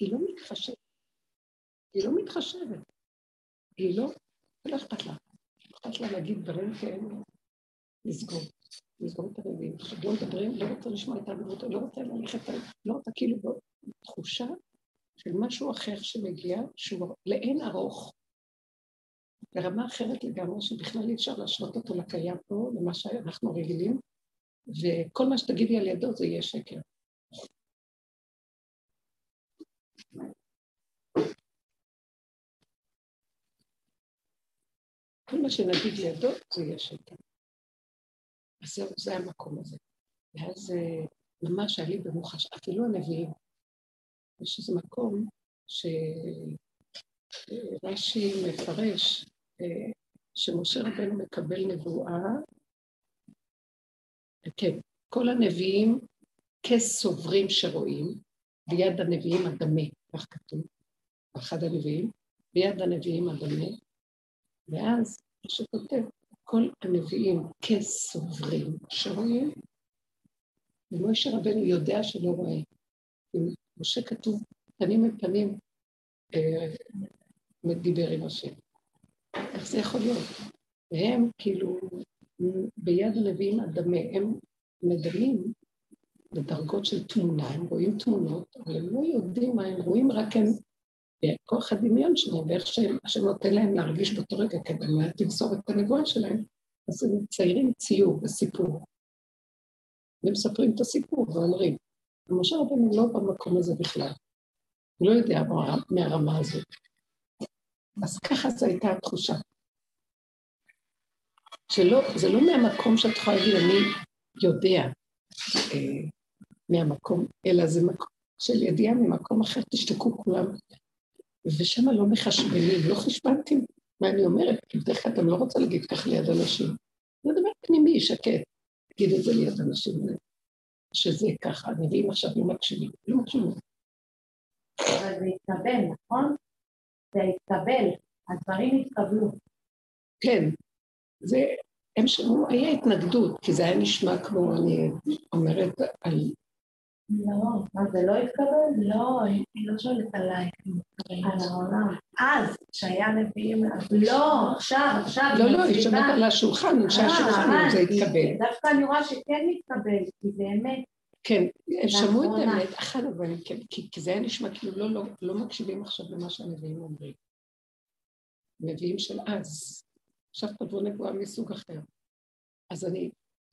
היא לא מתחשבת. היא לא מתחשבת. היא לא, לא אכפת לה. אכפת לה להגיד דברים כאלה, לסגור. לסגור את הרבים. לא מדברים, לא רוצה לשמוע את האמירות, לא רוצה ללכת, לא רוצה כאילו תחושה של משהו אחר שמגיע, שהוא לאין ארוך, ברמה אחרת לגמרי, שבכלל אי אפשר להשוות אותו לקיים פה, למה שאנחנו רגילים, וכל מה שתגידי על ידו זה יהיה שקר. כל מה שנגיד לידו זה יהיה שקר. אז זהו, זה המקום הזה. ואז אה, ממש היה לי במוחש, אפילו הנביאים, יש איזה מקום שרש"י מפרש אה, שמשה רבנו מקבל נבואה, כן, כל הנביאים כסוברים שרואים, ביד הנביאים הדמה, כך כתוב, אחד הנביאים, ביד הנביאים הדמה, ואז שכותב, כל הנביאים כסוברים שרואים, ומשה רבנו יודע שלא רואה. משה כתוב פנים אל פנים אה, דיבר עם השם. איך זה יכול להיות? והם כאילו ביד הנביאים הדמה, הם מדמים בדרגות של תמונה, הם רואים תמונות, אבל הם לא יודעים מה הם רואים, רק הם, כוח הדמיון שלהם, ואיך שהשם נותן להם להרגיש באותו רגע כדי למסור את הנבואה שלהם, אז הם מציירים ציור וסיפור. ומספרים את הסיפור ואומרים, משה רבנו לא במקום הזה בכלל, הוא לא יודע מהרמה הזאת. אז ככה זו הייתה התחושה. שלא, זה לא מהמקום שאת יכולה להגיד, אני יודע אה, מהמקום, אלא זה מקום של ידיעה ממקום אחר, תשתקו כולם. ושם לא מחשבנים, לא חשבנתי מה אני אומרת, כי בדרך כלל אתם לא רוצה להגיד ככה ליד אנשים. זה דבר פנימי, שקט, תגיד את זה ליד אנשים, שזה ככה, הנביאים עכשיו לא מקשיבים, לא מקשיבים. אבל זה התקבל, נכון? זה התקבל, הדברים התקבלו. כן, זה, הם שמעו, היה התנגדות, כי זה היה נשמע כמו, אני אומרת, על... לא, מה זה לא התקבל? לא, היא לא שואלת עליי, על העולם. אז, כשהיה נביאים, לא, עכשיו, עכשיו. לא, לא, היא שומעת על השולחן, אנשי השולחן, אה, זה התקבל. דווקא אני רואה שכן מתקבל, כי באמת... כן, הם שמעו את האמת, אחד הדברים, כן, כי זה היה נשמע כאילו לא, לא, לא מקשיבים עכשיו למה שהנביאים אומרים. נביאים של אז. עכשיו תבוא נבואה מסוג אחר. אז אני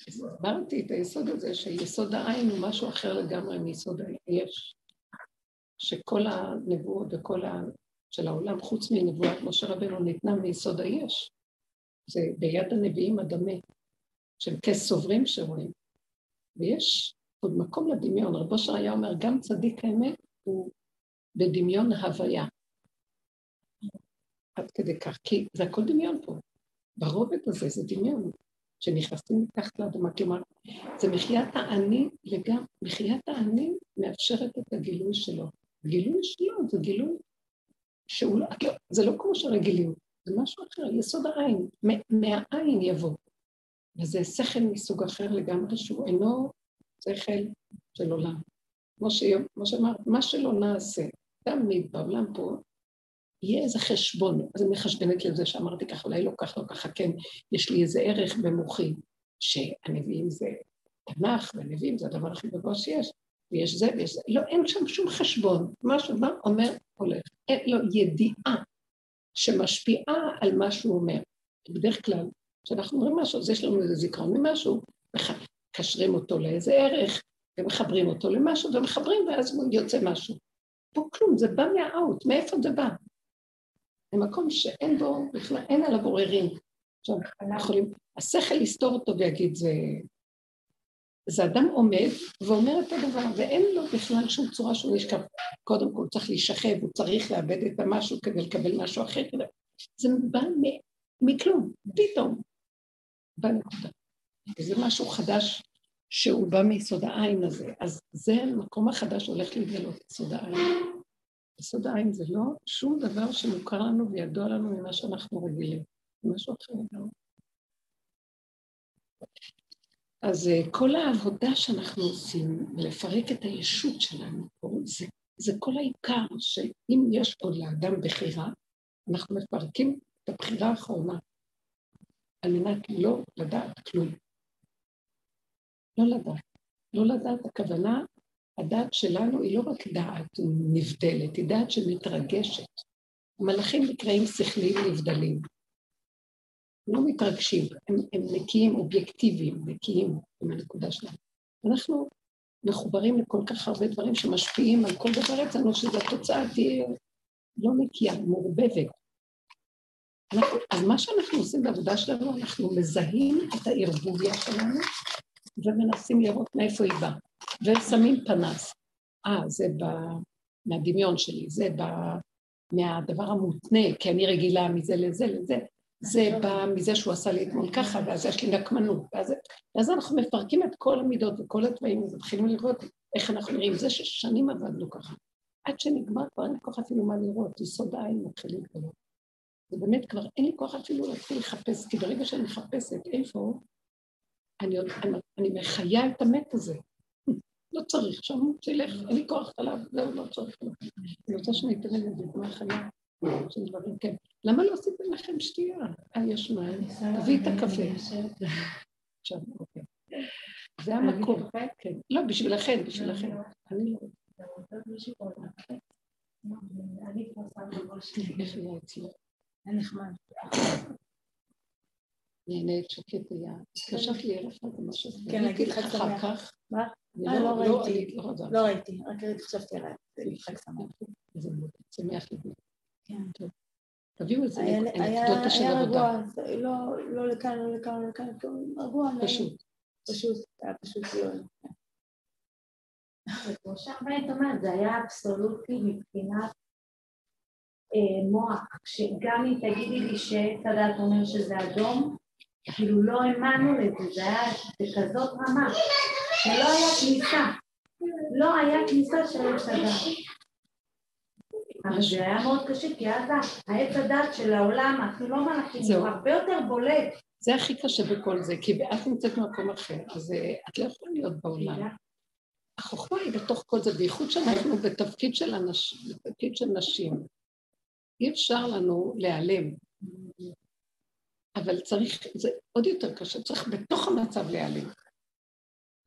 הסברתי את היסוד הזה שיסוד העין הוא משהו אחר לגמרי מיסוד היש. שכל הנבואות וכל ה... של העולם, חוץ מנבואת משה רבנו, ניתנה מיסוד היש. זה ביד הנביאים הדמה, של כסוברים שרואים. ויש עוד מקום לדמיון. רבו שר היה אומר, גם צדיק האמת הוא בדמיון הוויה. עד כדי כך, כי זה הכל דמיון פה. ברובד הזה זה דמיון, שנכנסים מתחת לאדמה, כלומר, זה מחיית האני לגמרי, מחיית האני מאפשרת את הגילוי שלו. הגילוי שלו זה גילוי שהוא לא, לא זה לא כמו שרגילים, זה משהו אחר, יסוד העין, מהעין יבוא. וזה שכל מסוג אחר לגמרי, שהוא אינו שכל של עולם. כמו שאמרת, מה שלא נעשה, תמיד בעולם פה, יהיה איזה חשבון. אז אני מחשבנת לזה שאמרתי ככה, אולי לא ככה, לא ככה, כן, יש לי איזה ערך במוחי, שהנביאים זה תנ"ך, והנביאים זה הדבר הכי גבוה שיש, ויש זה ויש זה. לא, אין שם שום חשבון. מה שבא אומר, הולך. אין לו ידיעה שמשפיעה על מה שהוא אומר. בדרך כלל, כשאנחנו אומרים משהו, אז יש לנו איזה זיכרון ממשהו, מקשרים אותו לאיזה ערך, ומחברים אותו למשהו, ומחברים, ואז יוצא משהו. פה כלום, זה בא מהאוט, מאיפה זה בא? למקום שאין בו בכלל, אין עליו עוררין. עכשיו, אנחנו יכולים, השכל יסתור אותו ויגיד, זה... זה אדם עומד ואומר את הדבר, ואין לו בכלל שום צורה שהוא נשכב. קודם כל צריך להישכב, הוא צריך לאבד את המשהו כדי לקבל משהו אחר. כדי... זה בא מכלום, פתאום. בנקודה. וזה משהו חדש שהוא בא מיסוד העין הזה. אז זה המקום החדש שהולך להתגלות, יסוד העין. יסוד העין זה לא שום דבר שמוכר לנו וידוע לנו ממה שאנחנו רגילים. זה משהו אחר לגמרי. אז אה, כל העבודה שאנחנו עושים, לפרק את הישות שלנו פה, זה זה כל העיקר, שאם יש עוד לאדם בחירה, אנחנו מפרקים את הבחירה האחרונה, על מנת לא לדעת כלום. לא לדעת. לא לדעת, הכוונה, הדעת שלנו היא לא רק דעת נבדלת, היא דעת שמתרגשת. המלאכים נקראים שכליים נבדלים. לא מתרגשים, הם, הם נקיים, אובייקטיביים, נקיים עם הנקודה שלהם. אנחנו מחוברים לכל כך הרבה דברים שמשפיעים על כל דבר אצלנו, שזו התוצאה תהיה לא נקייה, מעורבבת. אז מה שאנחנו עושים בעבודה שלנו, אנחנו מזהים את הערבוביה שלנו ומנסים לראות מאיפה היא באה, ושמים פנס. אה, זה בא מהדמיון שלי, זה בא מהדבר המותנה, כי אני רגילה מזה לזה לזה, זה בא מזה שהוא עשה לי אתמול ככה, ואז יש לי נקמנות, ואז, ואז אנחנו מפרקים את כל המידות וכל התוואים, ומתחילים לראות איך אנחנו נראים. זה ששנים עבדנו ככה. עד שנגמר כבר אין לי כוח אפילו מה לראות, יסוד העין מתחיל להתגלות. ובאמת כבר אין לי כוח אפילו להתחיל לחפש, כי ברגע שאני מחפשת איפה, אני, אני, אני מחיה את המת הזה. לא צריך שם, תלך, אין לי כוח עליו, זהו, לא צריך. אני רוצה שאני אתן להם דוגמה חיה של דברים, כן. למה לא עשיתם לכם שתייה? אה, יש מים, תביא את הקפה. עכשיו, אוקיי. זה המקום, כן. לא, בשבילכם, בשבילכם. אני לא... אין נחמד. נהנית, שקט היה. התקשרת לי ערב אחד משהו. כן, אני אגיד לך אחר כך. מה? אה, לא ראיתי. לא ראיתי, רק חשבתי עליי. זה חג שמח. זה מאוד שמח לי. כן. טוב. תביאו איזה אנקדוטה של עבודה. היה רגוע, לא, לא לכאן, לא לכאן, לא לכאן, רגוע. פשוט. פשוט, היה פשוט לא... כמו שהרבנית אומרת, זה היה אבסולוטי מבחינת אה, מוח, שגם אם תגידי לי שעץ הדת אומר שזה אדום, כאילו לא האמנו לזה, זה היה בכזאת רמה, שלא היה כניסה, לא היה כניסה של עץ הדת. אבל זה היה מאוד קשה, כי אז העץ הדת של העולם, אפילו לא מלאכים, הוא הרבה יותר בולט. זה הכי קשה בכל זה, כי את נמצאת במקום אחר, אז אה, את לא יכולה להיות בעולם. החוכמה היא בתוך כל זה, בייחוד שאנחנו בתפקיד של, אנש, בתפקיד של נשים. אי אפשר לנו להיעלם. אבל צריך, זה עוד יותר קשה, צריך בתוך המצב להיעלם.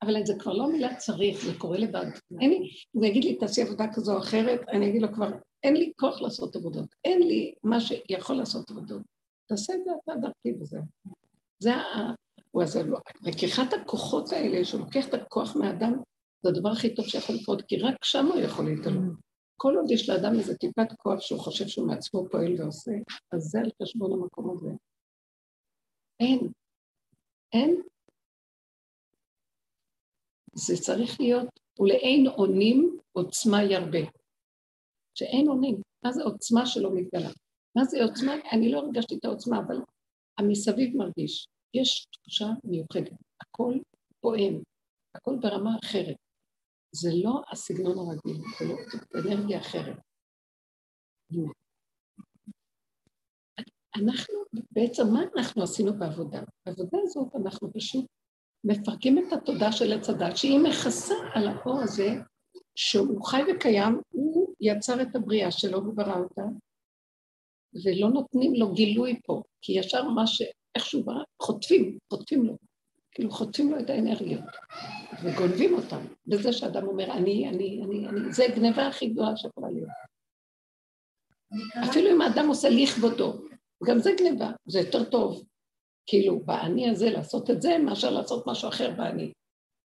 אבל זה כבר לא מילה צריך, זה קורה לבד. אין לי, הוא יגיד לי, תעשי עבודה כזו או אחרת, אני אגיד לו כבר, אין לי כוח לעשות עבודות, אין לי מה שיכול לעשות עבודות. תעשה את זה אתה דרכי וזהו. זה ה... הוא הזה לא... לקיחת הכוחות האלה, שהוא לוקח את הכוח מהאדם, זה הדבר הכי טוב שיכול לקרות, כי רק שם הוא יכול להתעלות. כל עוד יש לאדם איזה טיפת כוח שהוא חושב שהוא מעצמו פועל ועושה, אז זה על חשבון המקום הזה. אין. אין. זה צריך להיות, ולאין אונים עוצמה ירבה. שאין אונים. מה זה עוצמה שלא מתגלה? מה זה עוצמה? אני לא הרגשתי את העוצמה, אבל המסביב מרגיש. יש תחושה מיוחדת. הכל פועם, הכל ברמה אחרת. זה לא הסגנון הרגיל, זה לא אנרגיה אחרת. אנחנו, בעצם מה אנחנו עשינו בעבודה? בעבודה הזאת אנחנו פשוט מפרקים את התודה של עץ הדת, שהיא מכסה על האור הזה, שהוא חי וקיים, הוא יצר את הבריאה שלו וברא אותה, ולא נותנים לו גילוי פה, כי ישר מה שאיכשהו ברא, חוטפים, חוטפים לו. כאילו חוטפים לו את האנרגיות וגונבים אותם, בזה שאדם אומר, אני, אני, אני, אני, זה גניבה הכי גדולה שיכולה להיות. אפילו אם האדם עושה לכבודו, גם זה גניבה, זה יותר טוב, כאילו, באני הזה לעשות את זה, מאשר לעשות משהו אחר באני.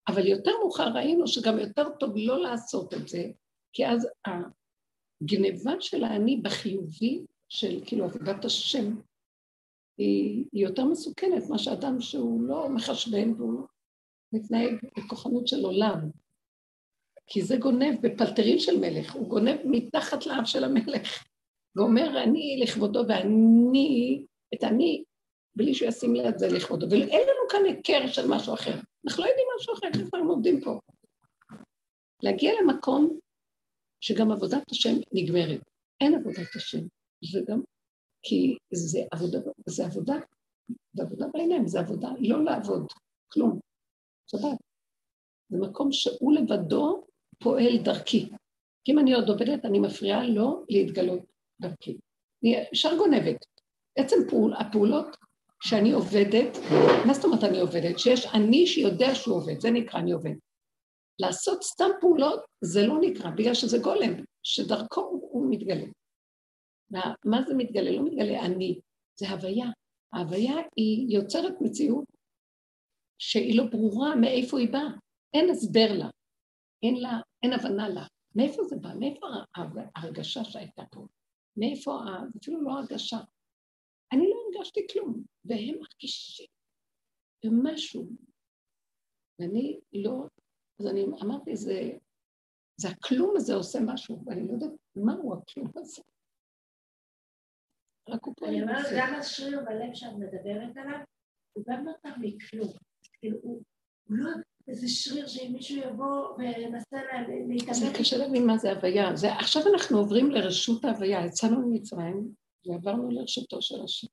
אבל יותר מאוחר ראינו שגם יותר טוב לא לעשות את זה, כי אז הגניבה של האני בחיובי של כאילו עבודת השם, היא, היא יותר מסוכנת מה שאדם שהוא לא מחשבן והוא מתנהג בכוחנות של עולם. כי זה גונב בפלטרין של מלך, הוא גונב מתחת לאף של המלך, ואומר אני לכבודו ואני, את אני, בלי שהוא ישים ליד זה לכבודו. ואין לנו כאן היכר של משהו אחר, אנחנו לא יודעים משהו אחר, איפה הם עובדים פה. להגיע למקום שגם עבודת השם נגמרת. אין עבודת השם. וגם כי זה עבודה, זה עבודה, זה עבודה בעיניים, זה עבודה לא לעבוד, כלום, שבת. זה מקום שהוא לבדו פועל דרכי. כי אם אני עוד עובדת, אני מפריעה לו להתגלות דרכי. אני ישר גונבת. עצם פעול, הפעולות שאני עובדת, מה זאת אומרת אני עובדת? שיש אני שיודע שהוא עובד, זה נקרא אני עובד. לעשות סתם פעולות זה לא נקרא, בגלל שזה גולם, שדרכו הוא מתגלה. מה, מה זה מתגלה? לא מתגלה אני, זה הוויה. ההוויה היא יוצרת מציאות שהיא לא ברורה מאיפה היא באה. אין הסבר לה, אין לה, אין הבנה לה. מאיפה זה בא? מאיפה ההרגשה שהייתה פה? מאיפה, זה אפילו לא הרגשה. אני לא הרגשתי כלום, והם מרגישים במשהו. ואני לא, אז אני אמרתי, זה, זה הכלום הזה עושה משהו, ואני לא יודעת מהו הכלום הזה. רק הוא פועל אני אומרת, גם השריר בלב שאת מדברת עליו, הוא גם נותר מכלום. כאילו, הוא לא איזה שריר שאם מישהו יבוא וינסה להתאמן... זה קשה להבין מה זה הוויה. עכשיו אנחנו עוברים לרשות ההוויה. יצאנו ממצרים ועברנו לרשותו של השם.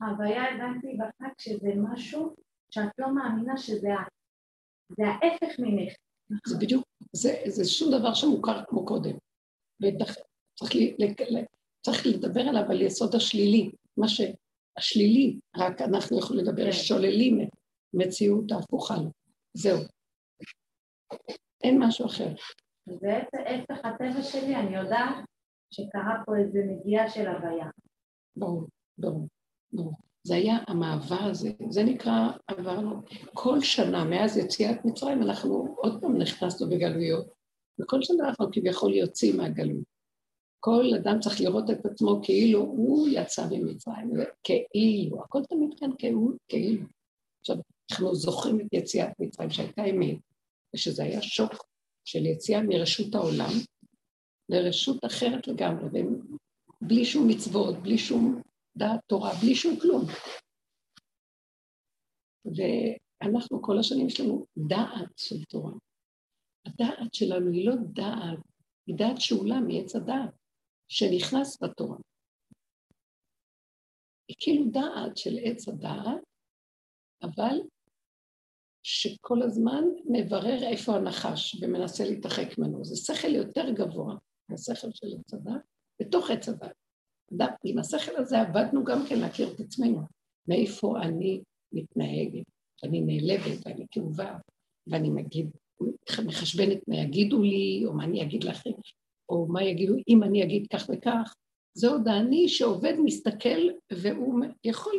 ההוויה הבנתי בחג שזה משהו שאת לא מאמינה שזה את. זה ההפך ממך. זה בדיוק, זה, זה שום דבר שמוכר כמו קודם. וצריך צריך לדבר עליו על יסוד השלילי, מה שהשלילי, רק אנחנו יכולים לדבר, כן. שוללים את מציאות ההפוכה לו. זהו. אין משהו אחר. זה הפך הטבע שלי, אני יודעת שקרה פה איזה נגיעה של הוויה. ברור, ברור, ברור. זה היה המעבר הזה, זה נקרא, עברנו, כל שנה מאז יציאת מצרים אנחנו עוד פעם נכנסנו בגלויות, וכל שנה אנחנו כביכול יוצאים מהגלות. כל אדם צריך לראות את עצמו כאילו הוא יצא ממצרים, כאילו, הכל תמיד כאן כאילו. עכשיו, אנחנו זוכרים את יציאת מצרים שהייתה אמת, ושזה היה שוק של יציאה מרשות העולם לרשות אחרת לגמרי, בלי שום מצוות, בלי שום דעת תורה, בלי שום כלום. ואנחנו כל השנים יש לנו דעת של תורה. הדעת שלנו היא לא דעת, היא דעת שאולה מעץ הדעת. שנכנס בתורה. היא כאילו דעת של עץ הדעת, אבל שכל הזמן מברר איפה הנחש ומנסה להתרחק ממנו. זה שכל יותר גבוה מהשכל של עץ הדעת, בתוך עץ הדעת. עם השכל הזה עבדנו גם כן להכיר את עצמנו, מאיפה אני מתנהגת, אני נעלבת ואני כאובה, ואני מגיד, מחשבנת מה יגידו לי, או מה אני אגיד לאחרים, או מה יגידו אם אני אגיד כך וכך, זה עוד האני שעובד, מסתכל, והוא יכול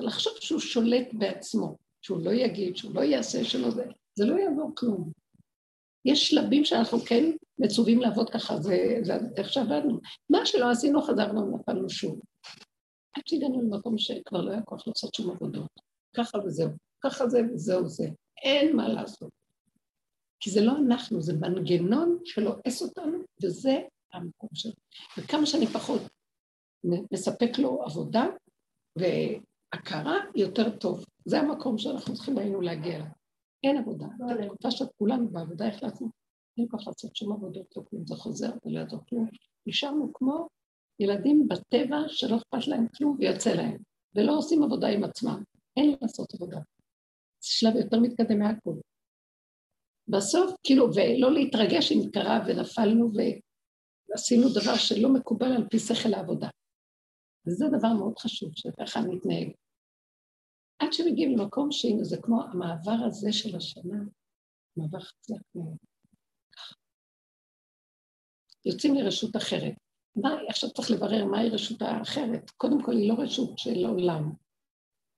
לחשוב שהוא שולט בעצמו, שהוא לא יגיד, שהוא לא יעשה, שלא זה, זה לא יעבור כלום. יש שלבים שאנחנו כן מצווים לעבוד ככה, זה, זה איך שעבדנו. מה שלא עשינו, חזרנו ונפלנו שוב. עד שהגענו למקום שכבר לא היה כוח לעשות שום עבודות. ככה וזהו. ככה זה וזהו זה. אין מה לעשות. כי זה לא אנחנו, זה מנגנון שלועס אותנו, וזה המקום שלו. וכמה שאני פחות מספק לו עבודה והכרה, יותר טוב. זה המקום שאנחנו צריכים היינו להגיע אליו. אין עבודה. בתקופה שכולנו בעבודה החלטנו, אין כוח לעשות שום עבודות, לא כלום, זה חוזר ולא יעזור כלום. נשארנו כמו ילדים בטבע שלא אכפת להם כלום ויוצא להם, ולא עושים עבודה עם עצמם. אין לעשות עבודה. זה שלב יותר מתקדם מהכול. בסוף, כאילו, ולא להתרגש אם קרה ונפלנו ועשינו דבר שלא מקובל על פי שכל העבודה. וזה דבר מאוד חשוב, שככה נתנהג. עד שמגיעים למקום שהנה זה כמו המעבר הזה של השנה, מעבר חזק מאוד. יוצאים לרשות אחרת. מה, עכשיו צריך לברר מהי רשות האחרת. קודם כל, היא לא רשות של העולם.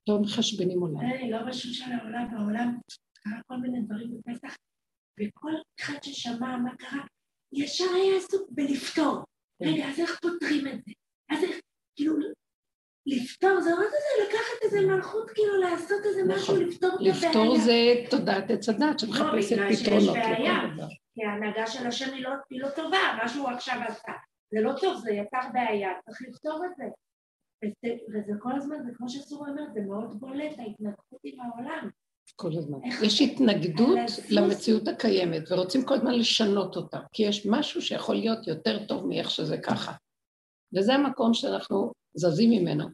לא מחשבנים עולם. היא לא רשות של העולם, העולם קרה כל מיני דברים בפתח. וכל אחד ששמע מה קרה, ישר היה עסוק בלפתור. כן. רגע, אז איך פותרים את זה? אז איך, כאילו, לפתור זה עוד איזה, לקחת איזה מלכות, כאילו לעשות איזה נכון. משהו, לפתור את הבעיה. לפתור זה תודעת עץ הדת שמחפשת לא, פתרונות לכל דבר. כי ההנהגה של השם היא לא, היא לא טובה, מה שהוא עכשיו עשה. זה לא טוב, זה יצר בעיה, צריך לפתור את זה. וזה, כל הזמן, זה כמו שסור אומר, זה מאוד בולט, ההתנגחות עם העולם. כל הזמן. יש התנגדות למציאות הקיימת, ורוצים כל הזמן לשנות אותה, כי יש משהו שיכול להיות יותר טוב מאיך שזה ככה. וזה המקום שאנחנו זזים ממנו.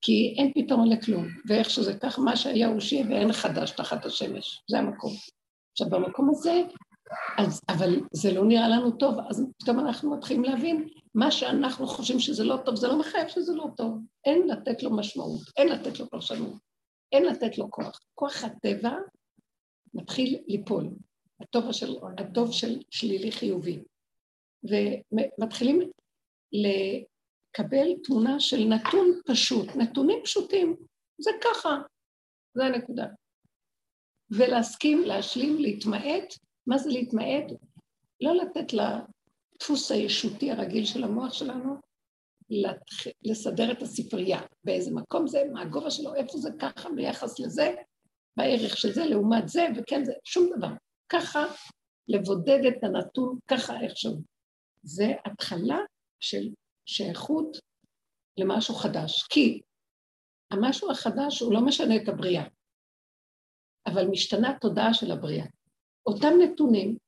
כי אין פתרון לכלום, ואיך שזה ככה, מה שהיה הוא שיהיה ואין חדש תחת השמש. זה המקום. עכשיו, במקום הזה, אז, אבל זה לא נראה לנו טוב, אז פתאום אנחנו מתחילים להבין, מה שאנחנו חושבים שזה לא טוב, זה לא מחייב שזה לא טוב. אין לתת לו משמעות, אין לתת לו פרשנות, אין לתת לו כוח. כוח הטבע מתחיל ליפול, הטוב של, הטוב של שלילי חיובי. ומתחילים לקבל תמונה של נתון פשוט, נתונים פשוטים, זה ככה, זה הנקודה. ולהסכים, להשלים, להתמעט, מה זה להתמעט? לא לתת לדפוס הישותי הרגיל של המוח שלנו, לסדר את הספרייה, באיזה מקום זה, מה הגובה שלו, איפה זה ככה ביחס לזה, בערך של זה לעומת זה, וכן זה, שום דבר. ככה לבודד את הנתון, ככה איכשהו. זה התחלה של שייכות למשהו חדש. כי המשהו החדש הוא לא משנה את הבריאה, אבל משתנה התודעה של הבריאה. אותם נתונים,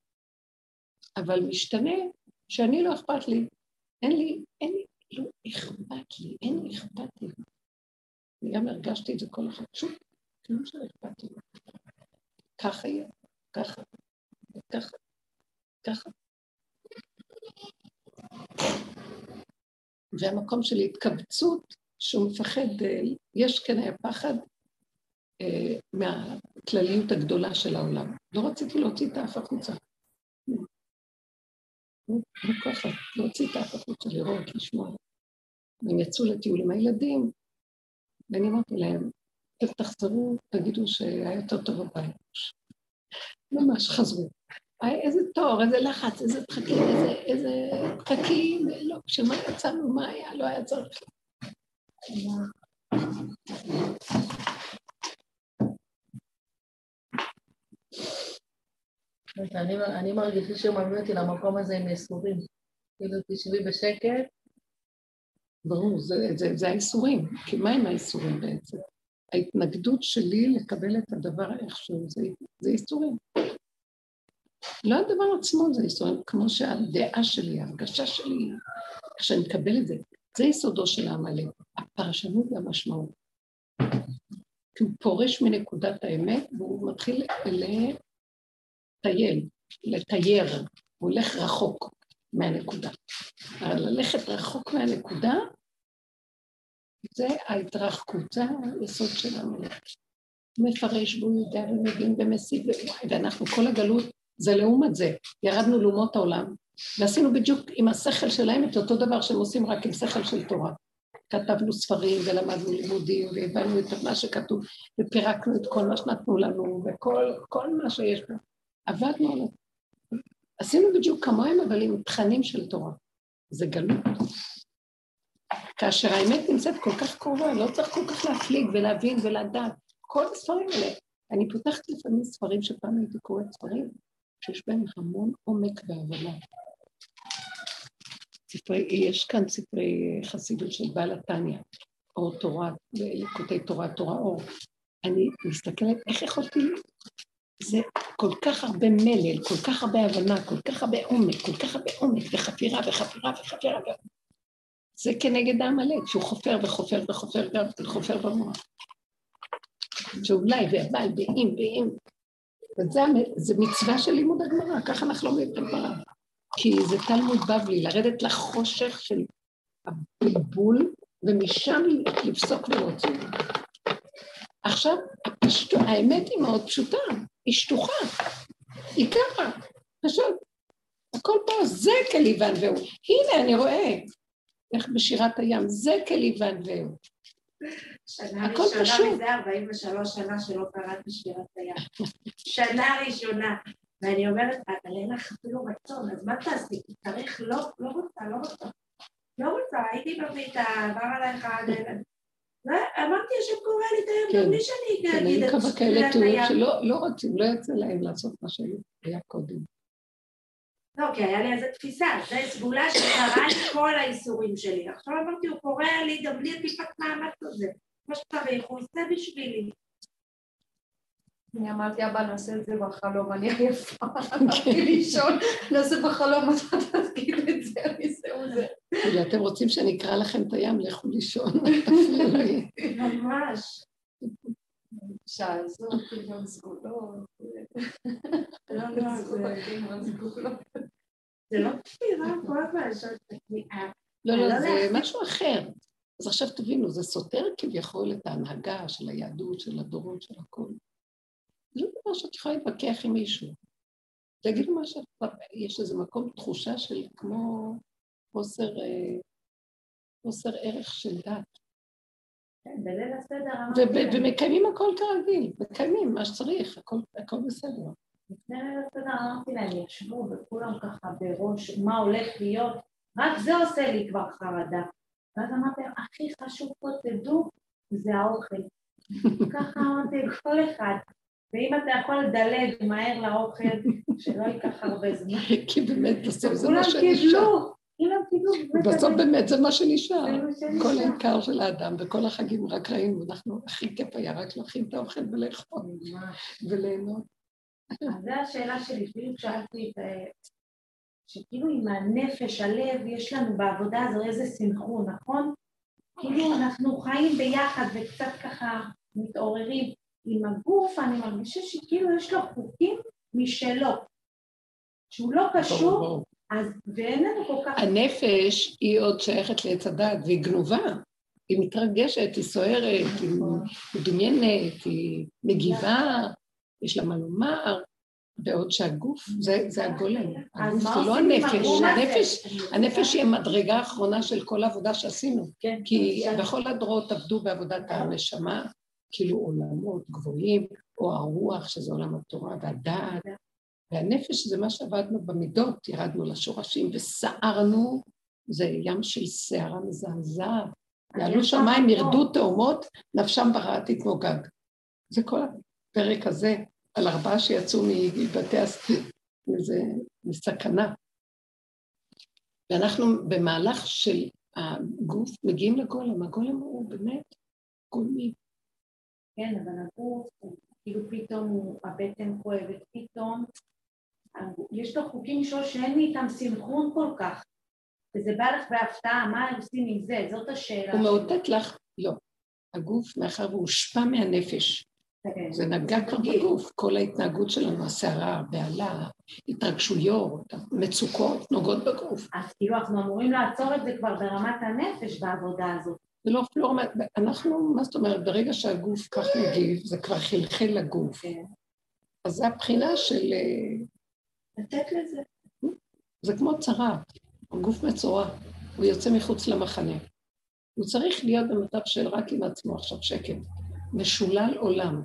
אבל משתנה שאני לא אכפת לי. אין לי, אין לי, לא אכפת לי, אין לי אכפת לי. אני גם הרגשתי את זה כל אחד, שוב, כלום שלא אכפת לי. ככה יהיה, ככה, ככה, ככה. והמקום של התכווצות, שהוא מפחד, אה, יש כן היה פחד אה, מהכלליות הגדולה של העולם. לא רציתי להוציא את האף החוצה. ככה, להוציא את האף החוצה, לראות, לשמוע. והם יצאו לטיול עם הילדים, ואני אמרתי להם, תחזרו, תגידו שהיה יותר טוב בבית. ממש חזרו. איזה תור, איזה לחץ, איזה דחקים, איזה, איזה פקקים, לא, בשביל מה יצאנו, מה היה, לא היה צריך. אני מרגישה מביא אותי למקום הזה עם ייסורים. כאילו, תשבי בשקט. ברור, זה, האיסורים. כי מה עם האיסורים בעצם? ההתנגדות שלי לקבל את הדבר איכשהו, זה, זה איסורים. לא הדבר עצמו זה איסורים, כמו שהדעה שלי, ההרגשה שלי, איך שאני מקבל את זה, זה יסודו של העמלק, הפרשנות והמשמעות. כי הוא פורש מנקודת האמת והוא מתחיל לטייל, לתייר, הוא הולך רחוק מהנקודה. אבל ללכת רחוק מהנקודה זה ההתרחקות, זה היסוד של העמלק. מפרש והוא יודע ומבין ומסיב, ואנחנו כל הגלות זה לעומת זה. ירדנו לאומות העולם, ועשינו בדיוק עם השכל שלהם את אותו דבר שהם עושים רק עם שכל של תורה. כתבנו ספרים ולמדנו לימודים והבנו את מה שכתוב ופירקנו את כל מה שנתנו לנו וכל מה שיש פה. עבדנו על זה. עשינו בדיוק כמוהם אבל עם תכנים של תורה. זה גלות. כאשר האמת נמצאת כל כך קרובה, לא צריך כל כך להפליג ולהבין ולדעת. כל הספרים האלה. אני פותחת לפעמים ספרים שפעם הייתי קוראת ספרים, שיש בהם המון עומק והבנה. ספרי, יש כאן ספרי חסידות של בעל התניא, אור תורה, ליקוטי תורה, תורה אור. אני מסתכלת, איך יכולתי... זה כל כך הרבה מלל, כל כך הרבה הבנה, כל כך הרבה עומק, כל כך הרבה עומק, וחפירה וחפירה וחפירה. זה כנגד העמלק, שהוא חופר וחופר וחופר וחופר במוח. שאולי, ואבל, ואם, ואם, וזה מצווה של לימוד הגמרא, ככה אנחנו לומדים את הגמרא. כי זה תלמוד בבלי, לרדת לחושך של הבלבול, ומשם לפסוק ולהוציא. עכשיו, הפשט... האמת היא מאוד פשוטה, היא שטוחה, היא ככה, פשוט. הכל פה, זה כליוון והוא. הנה, אני רואה, איך בשירת הים, זה כליוון והוא. שנה ראשונה מזה 43 שנה שלא קראתי שירת הים. שנה ראשונה. ואני אומרת, אבל אין לך אפילו רצון, אז מה תעשי? צריך, לא, לא רוצה, לא רוצה. לא רוצה, הייתי בביתה, עבר עלייך עד אלה. אמרתי, השם קורא לי את היום, כן, בלי שאני כן, אגיד את תחילת הים. כן, היו כאלה תיאורים שלא לא רוצים, לא יוצא להם לעשות מה שהיה קודם. לא, כי היה לי איזה תפיסה, זה סגולה שקרה לי כל האיסורים שלי. עכשיו אמרתי, הוא קורא לי גם בלי טיפת מאמץ הזה. כמו שצריך, הוא עושה בשבילי. אני אמרתי, אבא, נעשה את זה בחלום, אני עייפה, הלכתי לישון, נעשה בחלום, אתה תגיד את זה, אני זהו זה. כאילו, אתם רוצים שאני אקרא לכם את הים, לכו לישון. ממש. שעזוב, גם סגולות. לא, לא, זה לא תפירה, כל הזמן לא, לא, זה משהו אחר. אז עכשיו תבינו, זה סותר כביכול את ההנהגה של היהדות, של הדורות, של הכול. זה לא דבר שאת יכולה להתווכח עם מישהו. תגידו מה שאת... יש איזה מקום תחושה של כמו חוסר, אה, חוסר ערך של דת. כן, בליל הסדר ומקיימים הכל כרגיל, מקיימים מה שצריך, הכל בסדר. לפני ליל הסדר אמרתי להם, ישבו וכולם ככה בראש מה הולך להיות, רק זה עושה לי כבר חרדה. ואז אמרתי להם, הכי חשוב פה תדעו, זה האוכל. ככה אמרתי לכל אחד. ואם אתה יכול לדלג מהר לאוכל, שלא ייקח הרבה זמן. כי באמת בסוף זה מה שנשאר. בסוף באמת זה מה שנשאר. כל העיקר של האדם וכל החגים רק ראינו, אנחנו, הכי כיף היה רק להכין את האוכל ולאכול וליהנות. אז זו השאלה שלי, בדיוק שאלתי את... שכאילו עם הנפש, הלב, יש לנו בעבודה הזו איזה סנכרון, נכון? כאילו אנחנו חיים ביחד וקצת ככה מתעוררים. עם הגוף, אני מרגישה שכאילו יש לו חוקים משלו, שהוא לא קשור, אז ואין לנו כל כך... הנפש היא עוד שייכת לעץ הדת והיא גנובה. היא מתרגשת, היא סוערת, היא מדומיינת, היא מגיבה, יש לה מה לומר, בעוד שהגוף זה, זה הגולם. הגוף זה לא הנפש, הנפש, הנפש היא המדרגה האחרונה של כל העבודה שעשינו. כן, כי בכל הדורות עבדו בעבודת הנשמה, כאילו עולמות גבוהים, או הרוח, שזה עולם התורה והדעת, והנפש זה מה שעבדנו במידות, ירדנו לשורשים וסערנו, זה ים של סערה מזעזעת. יעלו שמיים, ירדו תאומות, נפשם ברעה תתמוגג. זה כל הפרק הזה, על ארבעה שיצאו מבתי הס... זה מסכנה. ואנחנו במהלך של הגוף מגיעים לגולם, הגולם הוא באמת גולמי. כן, אבל הגוף, כאילו פתאום הוא, הבטן כואבת, פתאום יש לו חוקים שלו שאין לי איתם סנכרון כל כך, וזה בא לך בהפתעה, מה עושים עם זה? זאת השאלה. הוא מאותת לך, לא. הגוף, מאחר והוא הושפע מהנפש. זה נגע כבר בגוף, כל ההתנהגות שלנו, הסערה, הבהלה, התרגשויות, מצוקות, נוגעות בגוף. אז כאילו אנחנו אמורים לעצור את זה כבר ברמת הנפש בעבודה הזאת. זה לא אפילו רמת, אנחנו, מה זאת אומרת, ברגע שהגוף כך מגיב, זה כבר חלחל לגוף. כן. אז זה הבחינה של... אה, לתת לזה. זה כמו צרה, הגוף מצורע, הוא יוצא מחוץ למחנה. הוא צריך להיות במצב של רק עם עצמו עכשיו שקט, משולל עולם.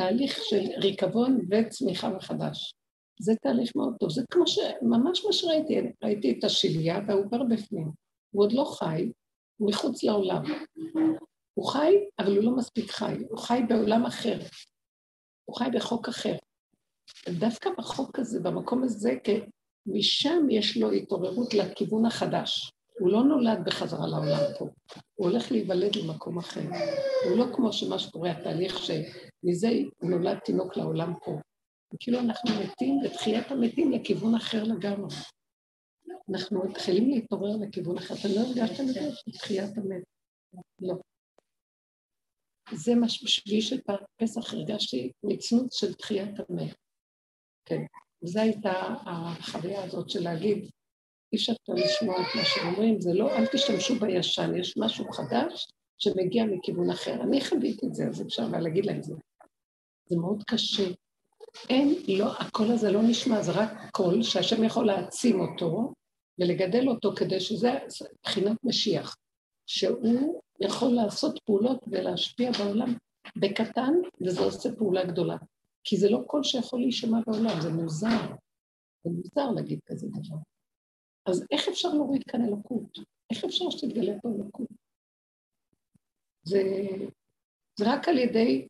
תהליך של ריקבון וצמיחה מחדש. זה תהליך מאוד טוב. זה כמו ש... ממש מה שראיתי, ראיתי את השליה והעובר בפנים. הוא עוד לא חי, הוא מחוץ לעולם. הוא חי, אבל הוא לא מספיק חי, הוא חי בעולם אחר. הוא חי בחוק אחר. דווקא בחוק הזה, במקום הזה, משם יש לו התעוררות לכיוון החדש. הוא לא נולד בחזרה לעולם פה, הוא הולך להיוולד למקום אחר. הוא לא כמו שמה שקורה, התהליך שמזה נולד תינוק לעולם פה. כאילו אנחנו מתים בתחיית המתים לכיוון אחר לגמרי. אנחנו מתחילים להתעורר לכיוון אחר. אתם לא הרגשתם את זה? תחיית המת. לא. זה מה שבשביל של פסח הרגשתי מצנות של תחיית המת. כן. וזו הייתה החוויה הזאת של להגיד, אי אפשר לשמוע את מה שאומרים, זה לא, אל תשתמשו בישן, יש משהו חדש שמגיע מכיוון אחר. אני חוויתי את זה, אז אפשר להגיד להם זה. זה מאוד קשה. אין, לא, הקול הזה לא נשמע, זה רק קול שהשם יכול להעצים אותו ולגדל אותו כדי שזה מבחינת משיח, שהוא יכול לעשות פעולות ולהשפיע בעולם בקטן, וזה עושה פעולה גדולה. כי זה לא קול שיכול להישמע בעולם, זה מוזר. זה מוזר להגיד כזה דבר. אז איך אפשר להוריד כאן אלוקות? איך אפשר שתתגלה פה אלוקות? זה, זה רק על ידי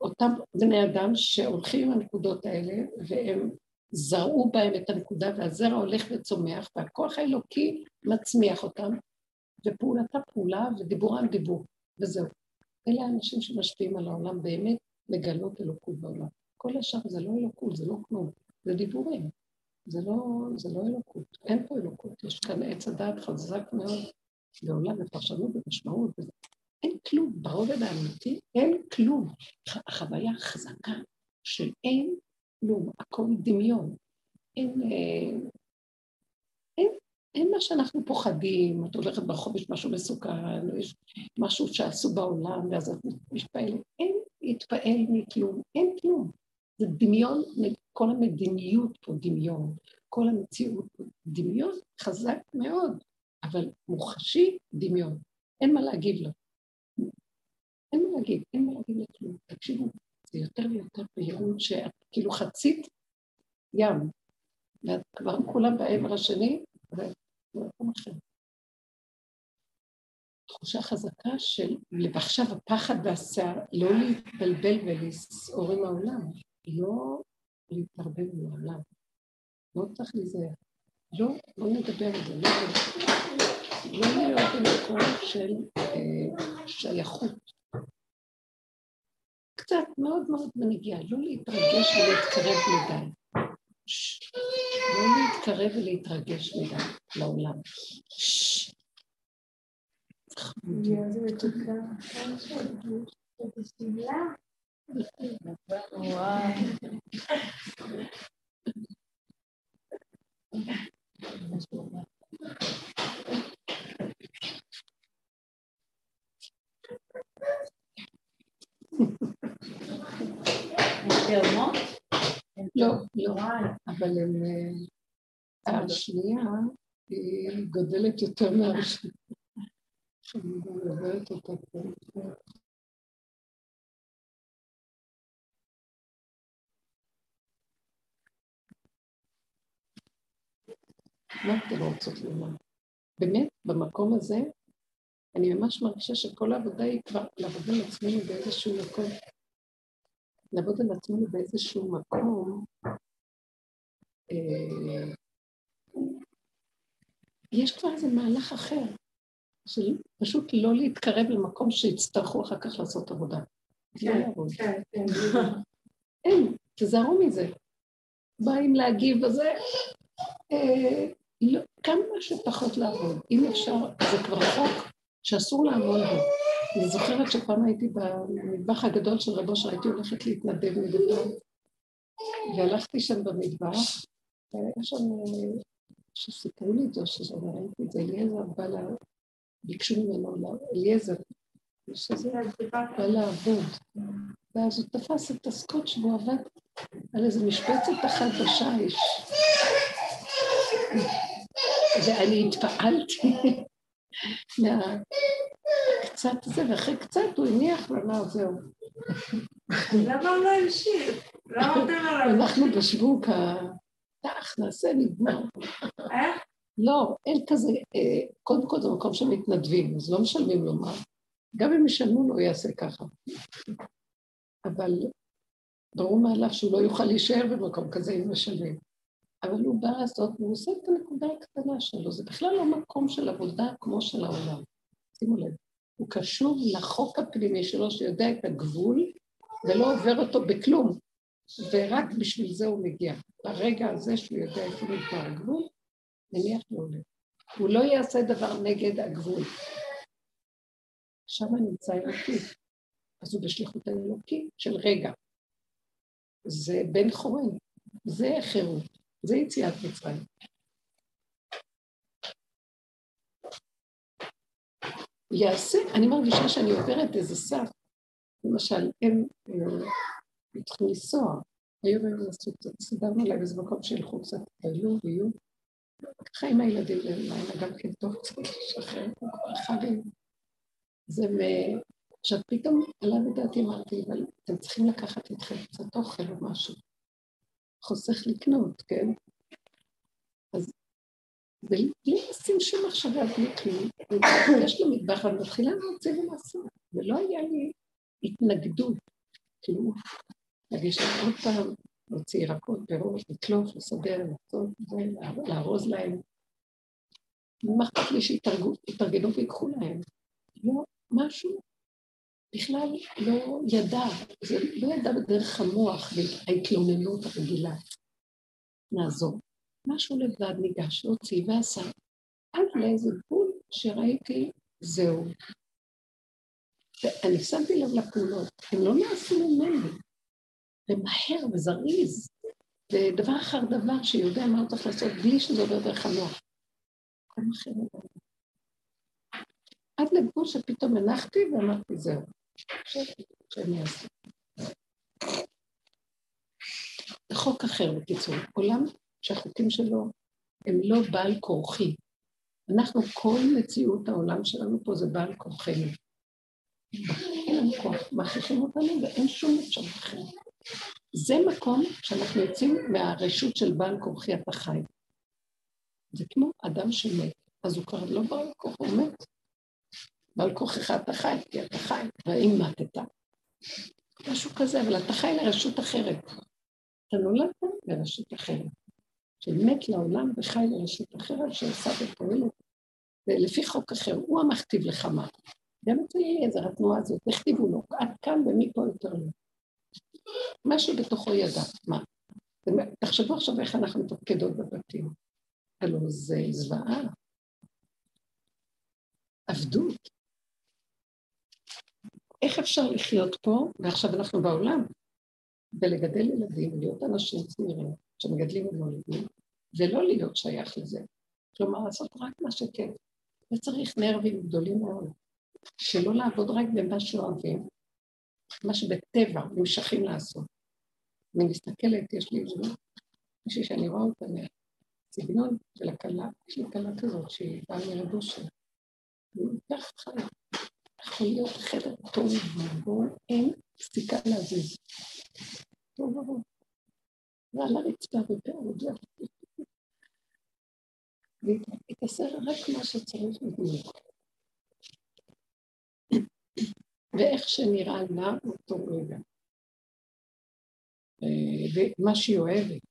אותם בני אדם שהולכים עם הנקודות האלה, והם זרעו בהם את הנקודה, והזרע הולך וצומח, והכוח האלוקי מצמיח אותם, ופעולתה פעולה ודיבורם דיבור, וזהו. אלה האנשים שמשפיעים על העולם באמת לגלות אלוקות בעולם. כל השאר זה לא אלוקות, זה לא כלום, זה דיבורים. זה לא, זה לא אלוקות, אין פה אלוקות, יש כאן עץ הדעת חזק מאוד לעולם בפרשנות ובמשמעות, וזה. אין כלום, ברובד האמיתי אין כלום. החוויה חזקה, של אין כלום, הכל דמיון. אין, אה, אין, אין מה שאנחנו פוחדים, את הולכת ברחוב, יש משהו מסוכן, יש משהו שעשו בעולם, ואז את מתפעלת. אין להתפעל מכלום, אין כלום. זה דמיון, כל המדיניות פה דמיון, כל המציאות פה דמיון חזק מאוד, אבל מוחשי דמיון. אין מה להגיב לו. אין מה להגיד, אין מה להגיד לכלום. תקשיבו, זה יותר ויותר בהירות שאת כאילו חצית ים, ואת כבר כולם בעבר השני, במקום אחר. תחושה חזקה של, ועכשיו הפחד והשיער, לא להתבלבל ולסעור עם העולם, לא להתערבב עם העולם. לא צריך להיזהר. לא, לא נדבר על זה, לא, לא להיות במקום של אה, שייכות. קצת מאוד מאוד בנגיעה, לא להתרגש ולהתקרב מדי. לא להתקרב ולהתרגש מדי לעולם. לא, לא, אבל השנייה היא גודלת יותר מהראשונה. אני מדברת אותה פה. מה אתן רוצות לומר? באמת, במקום הזה, אני ממש מרגישה שכל העבודה היא כבר לעבוד על עצמנו באיזשהו מקום. לעבוד על עצמנו באיזשהו מקום. אה, יש כבר איזה מהלך אחר, של פשוט לא להתקרב למקום שיצטרכו אחר כך לעשות עבודה. לא כן, כן, כן. אין, תזהרו מזה. באים להגיב אה, לא, כמה שפחות לעבוד. אם אפשר, זה כבר חוק שאסור לעבוד בו. אני זוכרת שפעם הייתי במטבח הגדול של רבו שהייתי הולכת להתנדב מגדול, והלכתי שם במטבח, והיה שם, שסיפרו לי את זה, שאני ראיתי את זה, אליעזר בא לה, ביקשו ממנו, אליעזר, שזה בא לעבוד. ואז הוא תפס את הסקוץ' והוא עבד על איזה משבצת אחת בשיש. ואני התפעלתי מה... קצת זה, ואחרי קצת הוא הניח ואמר, זהו. למה הוא לא המשיך? אנחנו בשבוק ה... כך, נעשה, נגמר. איך? לא, אין כזה, אה, קודם כל זה מקום של מתנדבים, אז לא משלמים לו מה. גם אם ישלמו לו, הוא יעשה ככה. אבל ברור מאליו שהוא לא יוכל להישאר במקום כזה אם משלמים. אבל הוא בא לעשות, והוא עושה את הנקודה הקטנה שלו. זה בכלל לא מקום של עבודה כמו של העולם. שימו לב. הוא קשוב לחוק הפנימי שלו, שיודע את הגבול, ולא עובר אותו בכלום. ורק בשביל זה הוא מגיע. ברגע הזה שהוא יודע איפה נגמר הגבול, נניח לו לב. הוא לא יעשה דבר נגד הגבול. שם נמצא אלוקי. אז הוא בשליחות האלוקי של רגע. זה בן חורין, זה חירות. זה יציאת מצרים. יעשה, אני מרגישה שאני עוברת איזה סף, למשל, הם אה, צריכים לנסוע, היום הם עשו קצת, סידרנו להם איזה מקום שילכו קצת, פעלו ויהיו, ככה עם הילדים להם, גם כן טוב קצת לשחרר, כבר חגים. זה מ... עכשיו פתאום עלה בדעתי, אמרתי, אבל אתם צריכים לקחת איתכם קצת אוכל או משהו. חוסך לקנות, כן? אז בלי לשים שום מחשבה בלי כלום, יש לו מטבח ואני מתחילה להוציא ולעשות, ולא היה לי התנגדות, כאילו, לגשת עוד פעם, להוציא ירקות, פירות, לקלוף, לסדר, לעשות לארוז להם. מה אכפת לי שיתארגנו ויקחו להם? לא, משהו בכלל לא ידע, זה לא ידע בדרך המוח וההתלוננות הרגילה. נעזור. משהו לבד ניגש, להוציא ועשה. עד לאיזה גבול שראיתי, זהו. ואני שמתי לב לפעולות, הן לא נעשו ממני. ומהר וזריז, ודבר אחר דבר שיודע מה הוא צריך לעשות בלי שזה עובר דרך המוח. עד לגבול שפתאום הנחתי ואמרתי, זהו, זה חוק אחר בקיצור. עולם שהחוקים שלו הם לא בעל כורחי. אנחנו, כל מציאות העולם שלנו פה זה בעל כורחנו. אין לנו כוח, מכריחים אותנו ואין שום אפשרות אחרת. זה מקום שאנחנו יוצאים מהרשות של בעל כורחי אתה חי. זה כמו אדם שמת, אז הוא כבר לא בעל כוח, הוא מת. בעל כוחך אתה חי, כי אתה חי, והאם מתת. משהו כזה, אבל אתה חי לרשות אחרת. אתה נולדת לרשות אחרת. שמת לעולם וחי לרשות אחרת שעושה ופועלת, ולפי חוק אחר, הוא המכתיב לך מה. גם אצל אליעזר, התנועה הזאת, הכתיבו לו, עד כאן ומפה יותר לא. משהו בתוכו ידע, מה? תחשבו עכשיו איך אנחנו מתפקדות בבתים. הלוא זה זוועה. עבדות. איך אפשר לחיות פה, ועכשיו אנחנו בעולם, ולגדל ילדים, להיות אנשים צעירים שמגדלים ומולדים, ולא להיות שייך לזה. כלומר, לעשות רק מה שכן. וצריך נרבים גדולים מאוד, שלא לעבוד רק במה שאוהבים, מה שבטבע נמשכים לעשות. אני מסתכלת, יש לי איזה מישהי שאני רואה אותה מהסגנון של הכלה, יש לי כלה כזאת שהיא באה מרבושר. היא כך חיה. יכול להיות חדר טוב ובו אין סיכה להזיז. טוב ובו. ועל הרצפה ופעוד והיא תעשה רק מה שצריך בדיוק. ואיך שנראה לה אותו רגע. ומה שהיא אוהבת,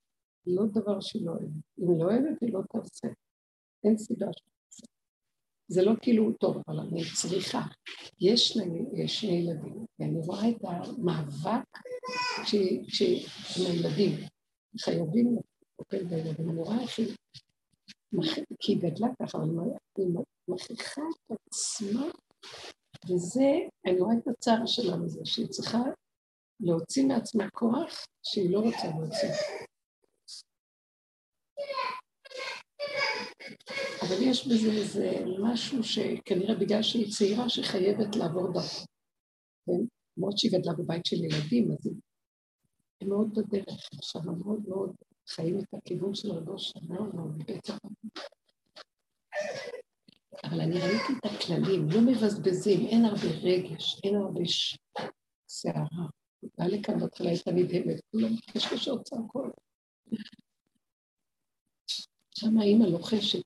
לא דבר שהיא לא אוהבת. אם לא אוהבת, היא לא תעשה. אין סיבה שתעשה. זה לא כאילו טוב, אבל אני צריכה. יש לי שני ילדים, ואני רואה את המאבק עם הילדים. חייבים לטפל בילדים. אני רואה איך היא... כי היא גדלה ככה, אבל היא מכריחה את עצמה וזה, אני רואה את הצער שלה מזה, שהיא צריכה להוציא מעצמה כוח שהיא לא רוצה להוציא. אבל יש בזה איזה משהו שכנראה בגלל שהיא צעירה שחייבת לעבור דרכו. כן? למרות שהיא גדלה בבית של ילדים, אז היא מאוד בדרך, עכשיו מאוד מאוד חיים את הכיוון של מאוד מאוד בטח. אבל אני ראיתי את הכללים, לא מבזבזים, אין הרבה רגש, אין הרבה סערה. בא לכאן בהתחלה הייתה נדהמת, כולם קשקשות צעקות. שם האימא לוחשת.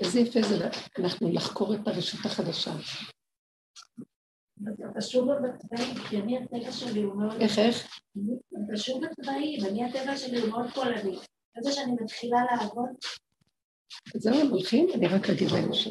איזה יפה זה אנחנו לחקור את הרשות החדשה. אתה שוב בצבעים, כי אני הטבע שלי הוא מאוד... איך, איך? אתה שוב בצבעים, אני הטבע שלי הוא מאוד קולני. איזה שאני מתחילה לעבוד... זהו, הם הולכים? אני רק אגיד להם שם.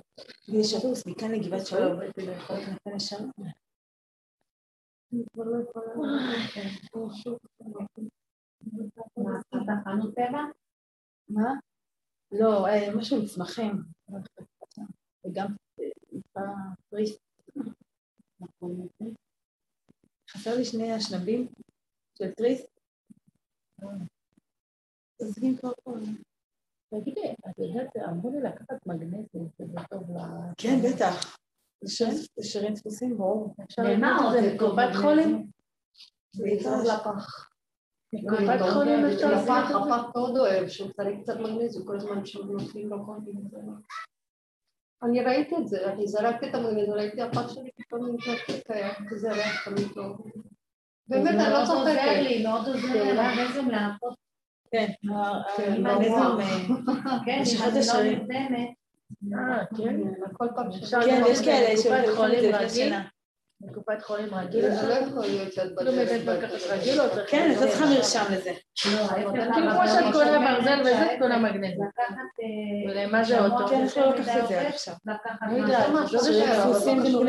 אוטובוס מכאן לגבעת שאול? מה? לא, אה, משהו עם צמחים. וגם פריסט. חסר לי שני השנבים של טריסט. עוזבים כבר פה. תגידי, את יודעת, אמרו לי לקחת מגנטים, שזה טוב ל... כן, בטח. זה שירים דפוסים, ברור. למה עוד? זה קורבן חולים? זה טוב לפח. קופת חולים אפשר זה? הפח מאוד אוהב, שהוא צריך קצת מגנזיום, כל הזמן שהוא נופלים לו כל מיני אני ראיתי את זה, אני זרקתי את המגנזיום, ראיתי הפח שלי פתאום מתנתק היה כזה ריח תמיד טוב. באמת, אני לא צוחקת. מאוד עוזר לי, מאוד עוזר לי, הרבה זה לעשות כן, אני לא- אה, כן, יש לך אני לא אה, כן. כן, כאלה בקופת שלוקחים את חולים זה לפני רגיל. בקופת חולים רגיל, זה לא יכול להיות שאת כאילו בדרך. מרקחת רגיל או צריך... כן, את לא צריכה מרשם לזה. לא, ההפך, כאילו כמו שאת קונה ברזל וזה, את קונה. אה, ולמה זה אותו? כן, לא לקחת את זה עכשיו? לא יודעת, זה שלי, לא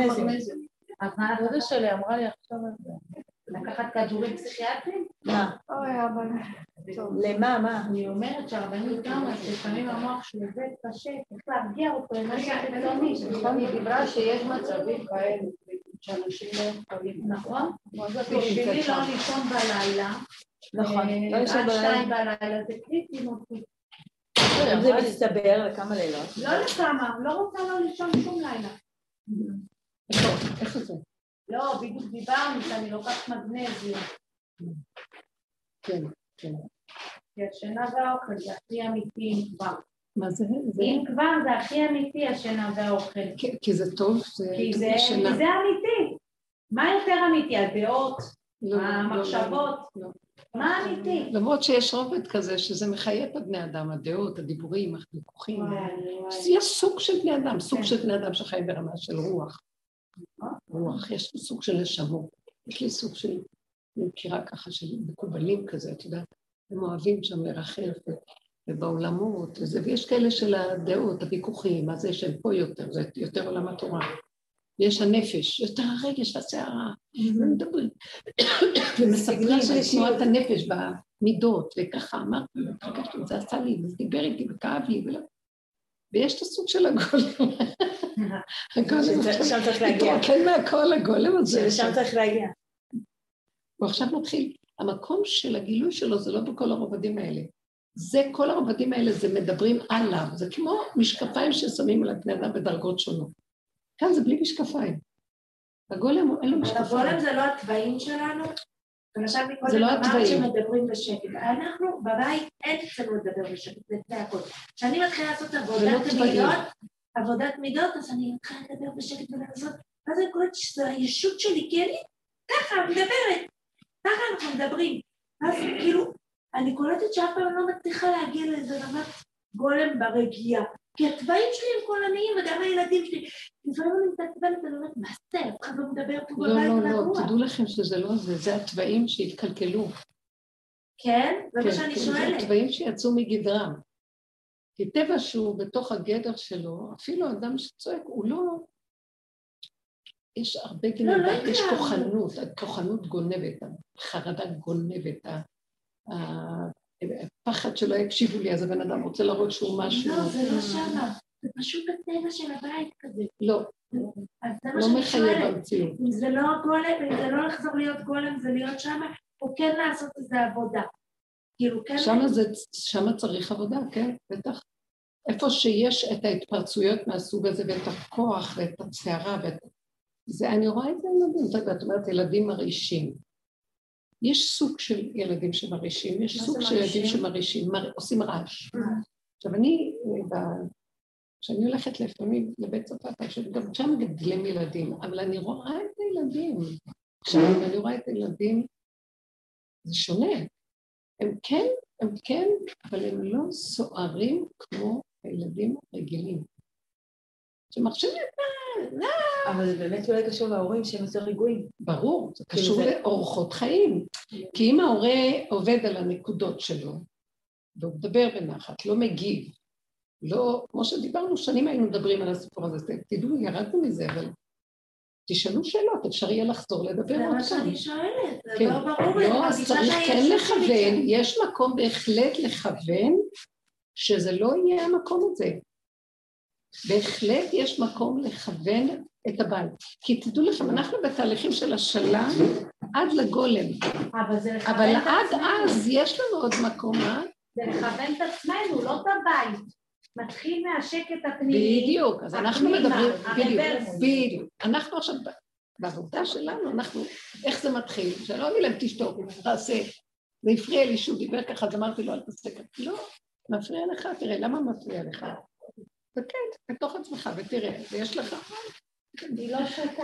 דודה שלי אמרה לי עכשיו על זה. לקחת כדורים פסיכיאטריים? מה? אוי, אבל... למה, מה? אני אומרת שהרבנית גם, אז לפעמים המוח שלו עובד קשה, צריך להרגיע אותו עם משהו חיצוני. נכון, היא דיברה שיש מצבים כאלה, שאנשים לא יכולים. נכון? זה בשבילי לא? לישון בלילה, נכון, אה, לא לישון עד בלילה. שתיים בלילה זה קריטי מותי. אם זה מצטבר לכמה לילות. לא לכמה, לא רוצה לא לישון שום לילה. איפה זה? לא, בדיוק דיברנו שאני לוקחת מגנזיום. כן, כן. כי השינה והאוכל זה הכי אמיתי אם כבר. מה זה? אם כבר זה הכי אמיתי השינה והאוכל. כי- זה טוב, זה כי טוב זה לשינה. כי זה אמיתי. מה יותר אמיתי? הדעות? לא, לא, המחשבות? לא. מה אמיתי? למרות שיש רובד כזה שזה מחיה את הבני אדם, הדעות, הדיבורים, הוויכוחים. יש סוג של בני אדם, סוג כן. של בני אדם שחיים ברמה של רוח. רוח, יש לי סוג של נשמות. יש לי סוג של, אני מכירה ככה של מקובלים כזה, את יודעת, הם אוהבים שם לרחף ו- ובעולמות וזה, ויש כאלה של הדעות, הוויכוחים, מה זה שהם פה יותר, זה יותר עולם התורה. ויש הנפש, יותר הרגש והסערה, ומדברים, ומספרים של על. תנועת הנפש במידות, וככה אמרתי, זה עשה לי, וזה דיבר איתי וכאב לי. ויש את הסוג של הגולם. שם צריך להגיע. מתרוקן מהכל הגולם הזה. שלשם צריך להגיע. הוא עכשיו מתחיל, המקום של הגילוי שלו זה לא בכל הרובדים האלה. זה, כל הרובדים האלה זה מדברים עליו, זה כמו משקפיים ששמים על בני אדם בדרגות שונות. כאן זה בלי משקפיים. הגולם אין לו משקפיים. הגולם זה לא התוואים שלנו? למשל זה מקודם לא אמרת. שמדברים בשקט. אנחנו בבית אין אצלנו לדבר בשקט, זה הכול. כשאני מתחילה לעשות לא עבודת. מידות, אז אני מתחילה לדבר בשקט ולעשות, ואז אני קוראת שזו הישות שלי, כי אני ככה מדברת, ככה אנחנו מדברים. אז כאילו, אני קולטת שאף פעם לא מצליחה להגיע לאיזה רמת גולם ברגיעה. כי התוואים שלי הם קולניים, וגם הילדים שלי. לפעמים אני מתעצבנת, אני אומרת, מה זה? אף אחד לא מדבר פה לא, בבית לא, לא, רגוע. תדעו לכם שזה לא זה, זה התוואים שהתקלקלו. כן? זה כן, מה שאני כן, זה שואלת. התוואים שיצאו מגדרם. כי טבע שהוא בתוך הגדר שלו, אפילו אדם שצועק, הוא לא... יש הרבה לא גנבה, יש. כוחנות, הכוחנות גונבת, החרדה גונבת, הפחד שלא יקשיבו לי, אז הבן אדם רוצה להראות שהוא משהו. לא, זה לא שמה. זה פשוט הטבע של הבית כזה. לא, לא מחייב שואלת. במציאות. אם זה לא גולם, אם זה לא לחזור להיות גולם, זה להיות שמה, או כן לעשות איזה עבודה. כאילו, כן... שמה, זה, שמה צריך עבודה, כן, בטח. איפה שיש את ההתפרצויות מהסוג הזה ואת הכוח ואת הסערה ואת... זה, אני רואה את זה ילדים, אתה יודע, את אומרת ילדים מרעישים. יש סוג של ילדים שמרעישים, יש סוג של ילדים מרעישים? שמרעישים, מר... עושים רעש. אה. עכשיו אני, כשאני הולכת לפעמים לבית צפת, גם שם גדלים ילדים, אבל אני רואה את הילדים. עכשיו, אני רואה את הילדים, זה שונה. הם כן, הם כן, אבל הם לא סוערים כמו הילדים הרגילים. שמחשבים, אבל זה באמת אולי קשור להורים שהם יותר רגועים. ברור, זה כאילו קשור זה- לאורחות חיים. כי אם ההורה עובד על הנקודות שלו, והוא מדבר בנחת, לא מגיב, לא, כמו שדיברנו, שנים היינו מדברים על הסיפור הזה, תדעו, ירדנו מזה, אבל תשאלו שאלות, אפשר יהיה לחזור לדבר זה עוד מה פעם. שאני שואלת, זה כן. לא ברור לי, לא, אז צריך כן לכוון. יש מקום בהחלט לכוון שזה לא יהיה המקום הזה. בהחלט יש מקום לכוון את הבית. כי תדעו לכם, אנחנו בתהליכים של השלה עד לגולם, אבל זה לכוון אבל את עד עצמנו. אז יש לנו עוד מקום, אה? זה לכוון את עצמנו, לא את הבית. מתחיל מהשקט הפנימי. בדיוק, אז אנחנו מדברים, בדיוק. בדיוק. אנחנו עכשיו, בעבודה שלנו, אנחנו, איך זה מתחיל? שלא אמרתי להם, תשתוק, תעשה. זה הפריע לי שהוא דיבר ככה, אז אמרתי לו, אל תעשה ככה. לא, מפריע לך, תראה, למה מפריע לך? תסתכל בתוך עצמך ותראה, ויש לך, היא לא שותה.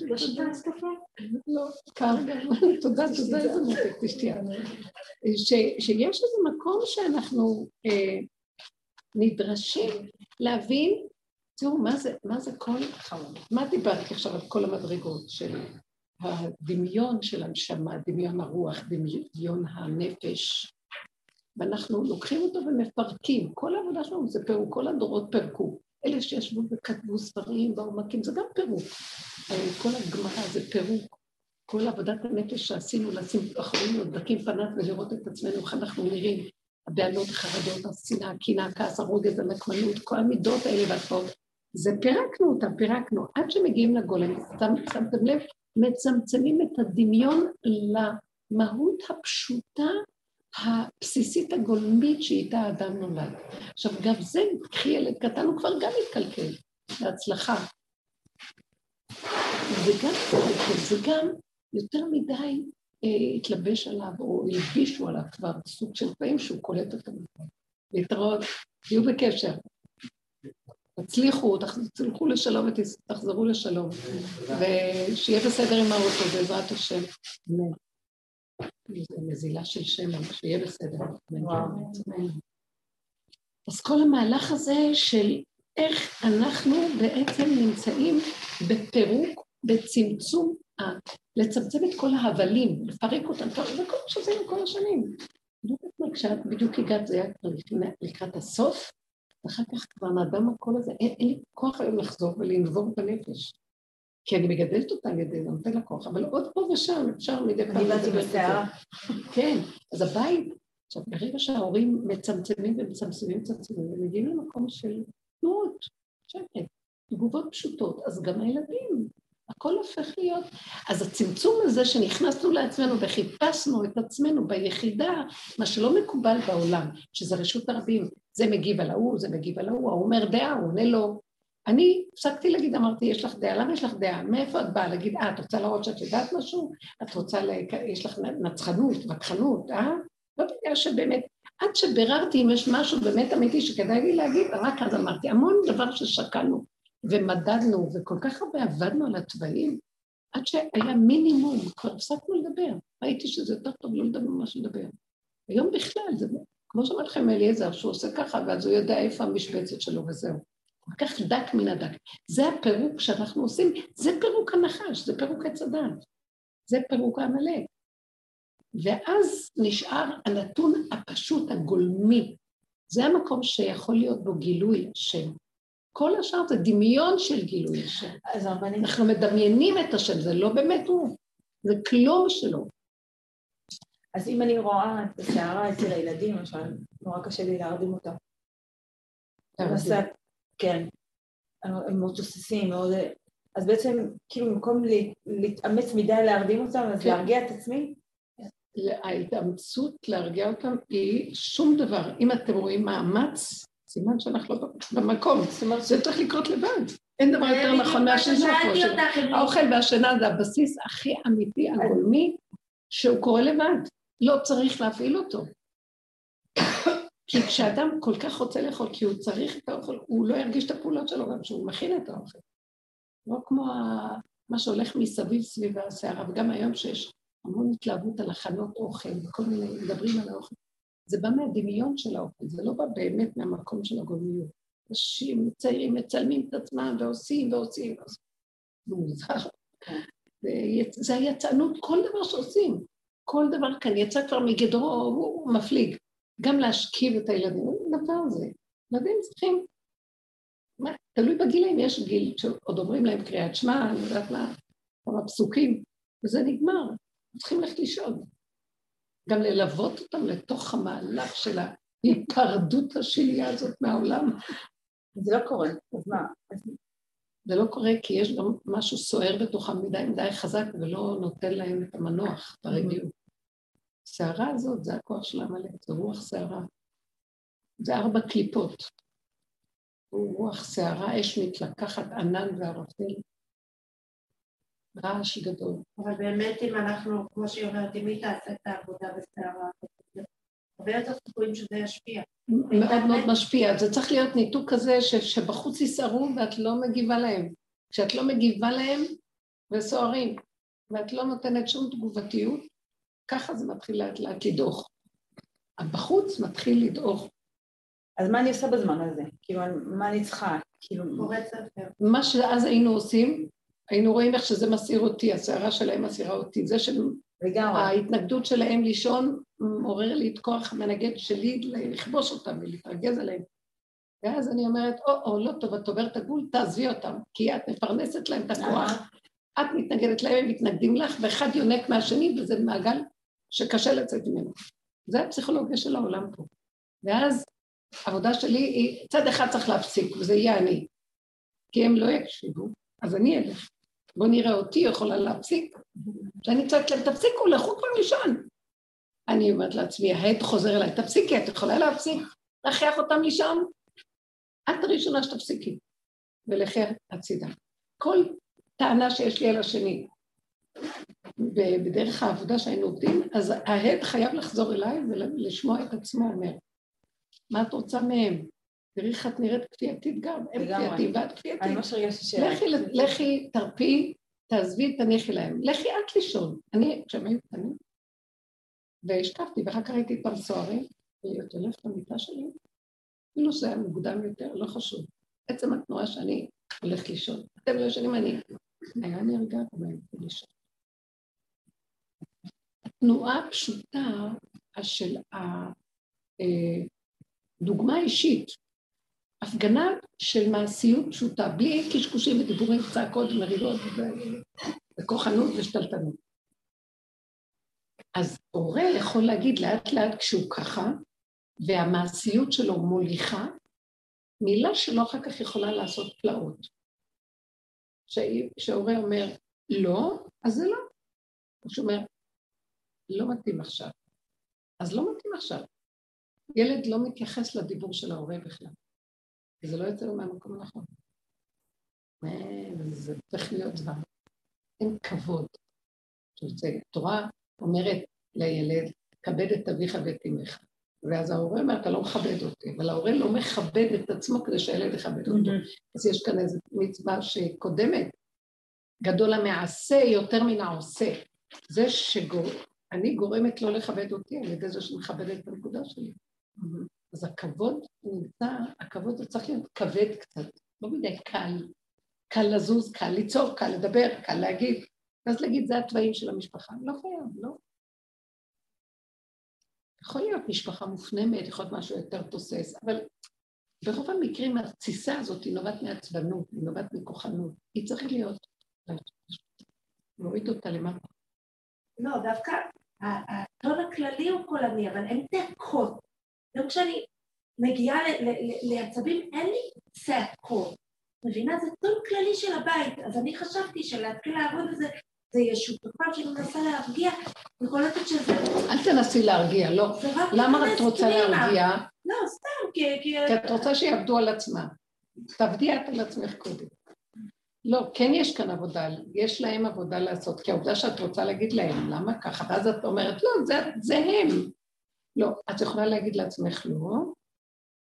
לא שותה קפה? לא, קר גם. תודה, תודה, איזה מותק, תשתי. שיש איזה מקום שאנחנו אה, נדרשים להבין, תראו, מה זה כל... מה דיברתי עכשיו על כל המדרגות של הדמיון של הנשמה, דמיון הרוח, דמיון הנפש, ואנחנו לוקחים אותו ומפרקים. כל העבודה שלנו זה פירוק, כל הדורות פירקו. אלה שישבו וכתבו ספרים בעומקים, זה גם פירוק. כל הגמרא זה פירוק. כל עבודת הנפש שעשינו, לשים אחרים מבדקים פניו ולראות את עצמנו, איך אנחנו נראים, הבעלות, החרדות, השנאה, הקנאה, הכעס, הרוגז, הנקמנות, כל המידות האלה והתפעות. זה פירקנו אותם, פירקנו. עד שמגיעים לגולם, שמתם לב, מצמצמים את הדמיון למהות הפשוטה הבסיסית הגולמית שאיתה האדם נולד. עכשיו, גם זה, קחי ילד קטן, הוא כבר גם מתקלקל, בהצלחה. זה גם מתקלקל, זה גם יותר מדי התלבש עליו, או הלבישו עליו כבר סוג של פעמים שהוא קולט אותם. להתראות, תהיו בקשר. תצליחו, תצליחו לשלום ותחזרו לשלום, ושיהיה בסדר עם האוטו, בעזרת השם. נזילה של שמן, שיהיה בסדר. אז כל המהלך הזה של איך אנחנו בעצם נמצאים בפירוק, בצמצום, לצמצם את כל ההבלים, לפרק אותם, זה כל מה שעשינו כל השנים. כשאת בדיוק הגעת, זה היה לקראת הסוף, ואחר כך כבר נדם הקול הזה, אין, אין לי כוח היום לחזור ולנבור בנפש. כי אני מגדלת אותה על ידי זה, נותן לה כוח, אבל עוד פה ושם אפשר מדי פעם... אני באתי בסערה. כן, אז הבית, עכשיו, ברגע שההורים מצמצמים ומצמצמים ומצמצמים, הם מגיעים למקום של תנועות, שקט, תגובות פשוטות, אז גם הילדים, הכל הופך להיות... אז הצמצום הזה שנכנסנו לעצמנו וחיפשנו את עצמנו ביחידה, מה שלא מקובל בעולם, שזה רשות הרבים, זה מגיב על ההוא, זה מגיב על ההוא, ההוא אומר דעה, הוא עונה לו. אני הפסקתי להגיד, אמרתי, יש לך דעה, למה יש לך דעה? מאיפה את באה? להגיד, אה, את רוצה להראות שאת יודעת משהו? את רוצה, ל... יש לך נצחנות, וכחנות, אה? לא בגלל שבאמת, עד שביררתי אם יש משהו באמת אמיתי שכדאי לי להגיד, רק אז אמרתי, המון דבר ששקלנו ומדדנו, וכל כך הרבה עבדנו על התוואים, עד שהיה מינימום, כבר הפסקנו לדבר. ראיתי שזה יותר טוב לא לדבר ממה לדבר. היום בכלל, זה כמו שאומר לכם אליעזר, שהוא עושה ככה, ואז הוא יודע איפה המשבצת שלו וזהו. כל כך דק מן הדק. זה הפירוק שאנחנו עושים, זה פירוק הנחש, זה פירוק עץ הדת. זה פירוק העמלק. ואז נשאר הנתון הפשוט, הגולמי. זה המקום שיכול להיות בו גילוי השם. כל השאר זה דמיון של גילוי השם. אז אנחנו מדמיינים את השם, זה לא באמת הוא, זה כלום שלו. אז אם אני רואה את הסערה אצל הילדים, למשל, נורא קשה לי להרדים אותה. כן, הם מאוד תוססים, מאוד... אז בעצם, כאילו, במקום להתאמץ מדי להרדים אותם, אז כן. להרגיע את עצמי? ההתאמצות להרגיע אותם היא שום דבר. אם אתם רואים מאמץ, סימן שאנחנו לא במקום, סימן שזה צריך לקרות לבד. אין דבר יותר נכון מהשינה פה. האוכל והשינה זה הבסיס הכי אמיתי, הגולמי, שהוא קורה לבד. לא צריך להפעיל אותו. כי כשאדם כל כך רוצה לאכול, כי הוא צריך את האוכל, הוא לא ירגיש את הפעולות שלו גם כשהוא מכין את האוכל. לא כמו מה שהולך מסביב סביב הסערה, וגם היום שיש המון התלהבות על הכנות אוכל וכל מיני, מדברים על האוכל. זה בא מהדמיון של האוכל, זה לא בא באמת מהמקום של הגולמיות. אנשים צעירים מצלמים את עצמם ועושים ועושים. זה. זה היצענות, כל דבר שעושים. כל דבר כאן יצא כבר מגדרו, הוא מפליג. גם להשכיב את הילדים, דבר הזה. ילדים צריכים, מה, תלוי בגילאים, יש גיל שעוד אומרים להם קריאת שמע, אני יודעת מה, כמה פסוקים, וזה נגמר, צריכים ללכת לישון. גם ללוות אותם לתוך המהלך של ההיפרדות השנייה הזאת מהעולם. זה לא קורה, אז מה? זה לא קורה כי יש גם משהו סוער בתוכם מדי מדי חזק ולא נותן להם את המנוח ברגיעות. הסערה הזאת זה הכוח של עמלק, זה רוח סערה. זה ארבע קליפות. הוא רוח סערה, אש מתלקחת, ענן וערפל. רעש גדול. אבל באמת אם אנחנו, כמו שהיא אומרת, אם היא תעשה את העבודה בסערה, הרבה יותר סיכויים שזה ישפיע. מאוד מאוד משפיע. זה צריך להיות ניתוק כזה שבחוץ יסערו ואת לא מגיבה להם. כשאת לא מגיבה להם וסוערים, ואת לא נותנת שום תגובתיות, ככה זה מתחיל לאט לאט לדעוך. בחוץ מתחיל לדעוך. אז מה אני עושה בזמן הזה? כאילו, מה אני צריכה? כאילו... מה שאז היינו עושים, היינו רואים איך שזה מסעיר אותי, הסערה שלהם מסעירה אותי. זה של... לגמרי. ההתנגדות שלהם לישון מעורר לי את כוח המנגד שלי לכבוש אותם ולהתרגז עליהם. ואז אני אומרת, או, או, לא טוב, את עוברת הגבול, תעזבי אותם, כי את מפרנסת להם את הכוח. את מתנגדת להם, הם מתנגדים לך, ואחד יונק מהשני, וזה מעגל שקשה לצאת ממנו. זה הפסיכולוגיה של העולם פה. ואז העבודה שלי היא, צד אחד צריך להפסיק, וזה יהיה אני. כי הם לא יקשיבו, אז אני אלך. בואו נראה אותי יכולה להפסיק. כשאני צועקת להם, תפסיקו, לכו כבר לישון. אני אומרת לעצמי, ההד חוזר אליי, תפסיקי, את יכולה להפסיק? להכריח אותם לישון? את הראשונה שתפסיקי, ולכי הצידה. כל טענה שיש לי על השני, בדרך העבודה שהיינו עובדים, אז ההד חייב לחזור אליי ולשמוע את עצמו אומר, מה את רוצה מהם? תראי איך את נראית כפייתית גם, הם כפייתיים ואת כפייתית. לכי, תרפי, תעזבי, תניחי להם. לכי את לישון. אני, כשהם היו קטנים, והשקפתי, ואחר כך הייתי פעם סוהרים, והייתי הולכת למיטה שלי, אפילו שזה היה מוקדם יותר, לא חשוב. עצם התנועה שאני הולכת לישון. אתם לא ישנים, אני... היה נרגעת והייתי לישון. התנועה הפשוטה של הדוגמה האישית, הפגנה של מעשיות פשוטה, בלי קשקושים ודיבורים, צעקות ומרידות וכוחנות ושתלטנות. אז הורה יכול להגיד לאט לאט כשהוא ככה, והמעשיות שלו מוליכה, מילה שלו אחר כך יכולה לעשות פלאות. כשהורה אומר לא, אז זה לא. כשהוא אומר, לא מתאים עכשיו. אז לא מתאים עכשיו. ילד לא מתייחס לדיבור של ההורה בכלל. זה לא יוצא לו מהמקום הנכון. זה צריך להיות דבר. אין כבוד. התורה אומרת לילד, כבד את אביך ואת אמך. ואז ההורה אומר, אתה לא מכבד אותי, אבל ההורה לא מכבד את עצמו כדי שהילד יכבד אותו. אז יש כאן איזו מצווה שקודמת, גדול המעשה יותר מן העושה. זה שאני גורמת לא לכבד אותי על ידי זה שמכבד את הנקודה שלי. אז הכבוד נמצא, הכבוד זה צריך להיות כבד קצת, לא מדי קל. קל לזוז, קל ליצור, קל לדבר, קל להגיד. ואז להגיד, זה התוואים של המשפחה. לא חייב, לא. יכול להיות משפחה מופנמת, יכול להיות משהו יותר תוסס, אבל ברוב המקרים התסיסה הזאת היא נובעת מעצבנות, היא נובעת מכוחנות. היא צריכה להיות, להוריד אותה למטה. לא, דווקא הטון הכללי הוא קולני, אבל אין צעקות. גם כשאני מגיעה לעצבים, אין לי צעקות. מבינה? זה טון כללי של הבית. אז אני חשבתי שלהתחיל לעבוד בזה, זה יהיה שותפה שאני מנסה להרגיע, אני קולטת שזה... אל תנסי להרגיע, לא. למה את רוצה להרגיע? לא, סתם, כי... כי את רוצה שיעבדו על עצמם. תעבדי את על עצמך קודם. לא, כן יש כאן עבודה, יש להם עבודה לעשות, כי העובדה שאת רוצה להגיד להם, למה ככה? ואז את אומרת, לא, זה, זה הם. לא, את יכולה להגיד לעצמך לא,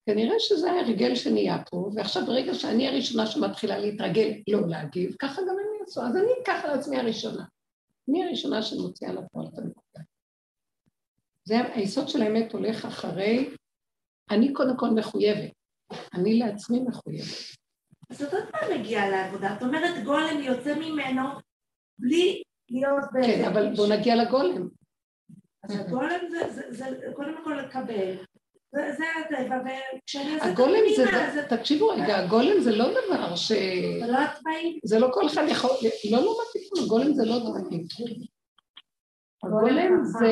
כנראה שזה ההרגל שנהיה פה, ועכשיו ברגע שאני הראשונה שמתחילה להתרגל לא להגיב, ככה גם הם יעשו, אז אני אקח על עצמי הראשונה. אני הראשונה שמוציאה לפועל את הנקודה. זה היסוד של האמת הולך אחרי, אני קודם כל מחויבת, אני לעצמי מחויבת. אז את עוד פעם מגיעה לעבודה, את אומרת גולם יוצא ממנו בלי להיות. כן, אבל בואו נגיע לגולם. אז הגולם זה, זה, זה קודם כל לקבל, זה הטבע, וכשאני עושה הגולם זה, תקשיבו רגע, הגולם זה לא דבר ש... זה לא עצמאי. זה לא כל אחד יכול, לא, לא מתאים, הגולם זה לא דברים. הגולם זה,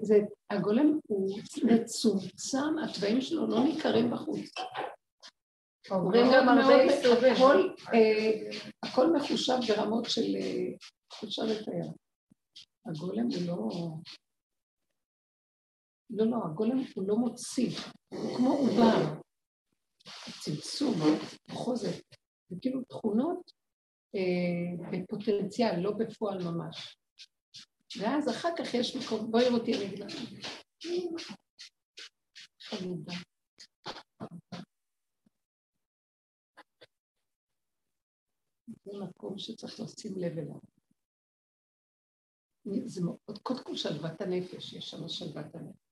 זה, הגולם הוא מצומצם, התוואים שלו לא ניכרים בחוץ. אומרים גם הרבה איסורים. הכל מחושב ברמות של, אפשר לתאר. הגולם הוא לא... לא, לא, הגולם הוא לא מוציא, הוא כמו עובר. צמצום, חוזק, זה כאילו תכונות אה, בפוטנציאל, לא בפועל ממש. ואז אחר כך יש מקום, בואי אותי, אני אגיד לך. חמודה. זה מקום שצריך לשים לב אליו. זה מאוד, קודם כל שלוות הנפש, יש שם שלוות הנפש.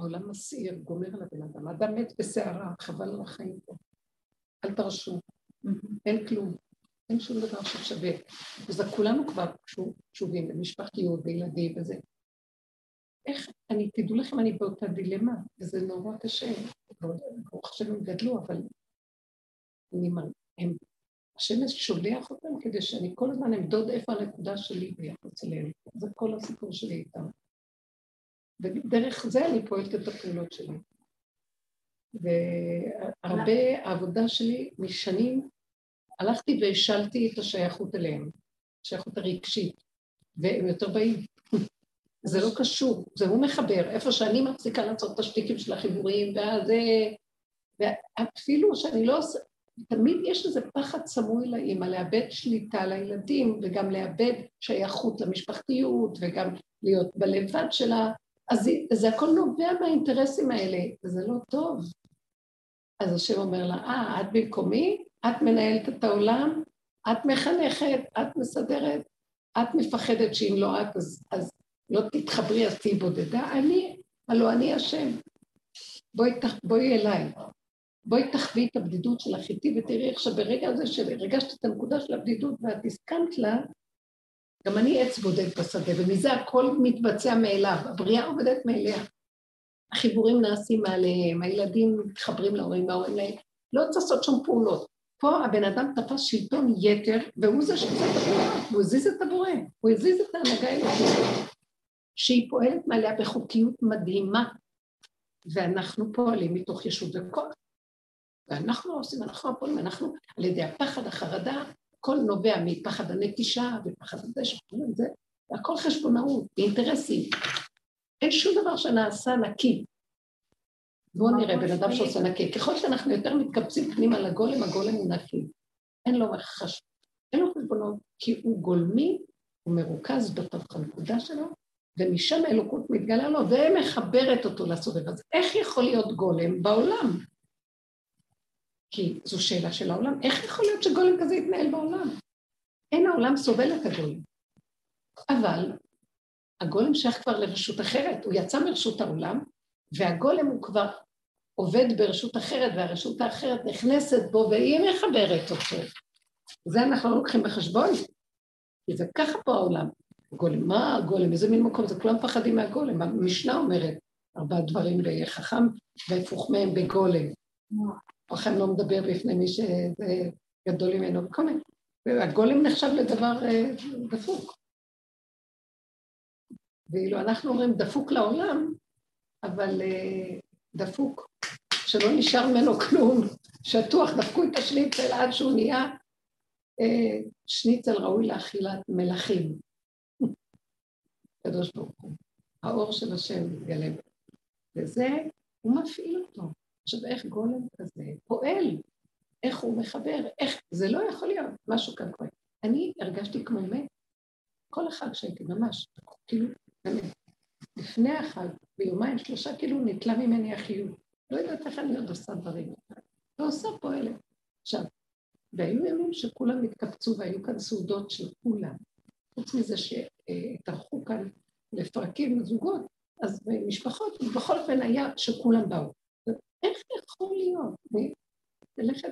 העולם מסעיר, גומר על הבן אדם. אדם מת בסערה, חבל על החיים פה. אל תרשו, אין כלום, אין שום דבר ששווה. וזה כולנו כבר קשובים למשפחתיות וילדים וזה. איך, אני, תדעו לכם, אני באותה דילמה, וזה נורא קשה. ברוך השם הם גדלו, אבל אני, הם, השם שולח אותם כדי שאני כל הזמן אמדוד איפה הנקודה שלי ביחס אליהם. זה כל הסיפור שלי איתם. ודרך זה אני פועלת את הפעולות שלי. והרבה העבודה שלי משנים, הלכתי והשלתי את השייכות אליהם, השייכות הרגשית, והם יותר באים. זה לא קשור, זה הוא מחבר. איפה שאני מפסיקה לעשות את השטיקים של החיבורים, ואז... ואפילו שאני לא עושה... תמיד יש איזה פחד סמוי לאימא, לאבד שליטה לילדים, וגם לאבד שייכות למשפחתיות, וגם להיות בלבד שלה. אז זה הכל נובע מהאינטרסים האלה, וזה לא טוב. אז השם אומר לה, אה, את במקומי? את מנהלת את העולם? את מחנכת? את מסדרת? את מפחדת שאם לא את, אז, אז לא תתחברי, אז תהיי בודדה? אני, הלוא אני השם. בואי, בואי אליי. בואי תחווי את הבדידות שלך איתי ותראי איך שברגע הזה שהרגשת את הנקודה של הבדידות ואת הסכמת לה, גם אני עץ בודד בשדה, ומזה הכל מתבצע מאליו. הבריאה עובדת מאליה. החיבורים נעשים מעליהם, הילדים מתחברים להורים וההורים להם. לא צריך לעשות שום פעולות. פה הבן אדם תפס שלטון יתר, והוא זה שעושה את הבורא, הוא הזיז את הבורא, הוא הזיז את ההנהגה האלוקית, שהיא פועלת מעליה בחוקיות מדהימה, ואנחנו פועלים מתוך ישות וכוח. ואנחנו עושים, אנחנו הפועלים, אנחנו על ידי הפחד, החרדה, הכל נובע מפחד הנטישה ופחד הדשא, זה, הכל חשבונאות, אינטרסים. אין שום דבר שנעשה נקי. בואו נראה בן אדם שעושה נקי. ככל שאנחנו יותר מתקבצים פנימה לגולם, הגולם הוא נקי. אין לו חש... אין לו חשבונות, כי הוא גולמי, הוא מרוכז בתוך הנקודה שלו, ומשם האלוקות מתגלה לו, ומחברת אותו לסובב. אז איך יכול להיות גולם בעולם? כי זו שאלה של העולם. איך יכול להיות שגולם כזה יתנהל בעולם? אין העולם סובל את הגולם. אבל הגולם שייך כבר לרשות אחרת, הוא יצא מרשות העולם, והגולם הוא כבר עובד ברשות אחרת, והרשות האחרת נכנסת בו והיא מחברת אותו. זה אנחנו לא לוקחים בחשבון, כי זה ככה פה העולם. גולם, מה הגולם? איזה מין מקום? זה כולם פחדים מהגולם. המשנה אומרת, ארבעה דברים בחכם והפוך מהם בגולם. חכם לא מדבר בפני מי שגדול ממנו, וכל מיני. והגולם נחשב לדבר אה, דפוק. ואילו אנחנו אומרים דפוק לעולם, אבל אה, דפוק, שלא נשאר ממנו כלום, שטוח, דפקו את השניצל עד שהוא נהיה אה, שניצל ראוי לאכילת מלכים. קדוש ברוך הוא. האור של השם מתגלה. וזה, הוא מפעיל אותו. עכשיו, איך גולם כזה פועל? איך הוא מחבר? איך? זה לא יכול להיות, משהו כאן קורה. אני הרגשתי כמו מת. כל החג שהייתי, ממש, כאילו, באמת. לפני החג, ביומיים שלושה, כאילו נתלה ממני החיוב. לא יודעת איך אני עוד עושה דברים. ועושה פועלת. עכשיו, והיו ימים שכולם התקבצו והיו כאן סעודות של כולם. חוץ מזה שהתארחו כאן לפרקים זוגות, אז משפחות, בכל אופן היה שכולם באו. איך יכול להיות? ללכת,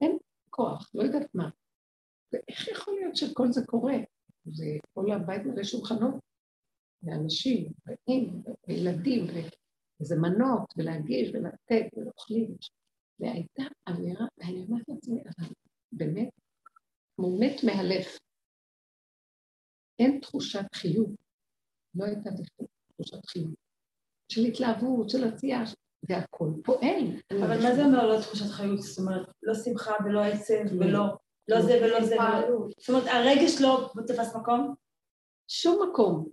אין כוח, לא יודעת מה. ואיך יכול להיות שכל זה קורה? זה כל הבית מלא שולחנות, ואנשים, באים, וילדים, וזה מנות, ולהגיש, ולתת, ואוכלים. והייתה אווירה, ואני אומרת לעצמי, אבל באמת, כמו מת מהלך. אין תחושת חיוב. לא הייתה תחושת חיוב. של התלהבות, של עשייה, והכל פועל. אבל מה זה אומר לא תחושת חיות? זאת אומרת, לא שמחה ולא עצב ולא... לא זה ולא זה. זאת אומרת, הרגש לא תפס מקום? שום מקום.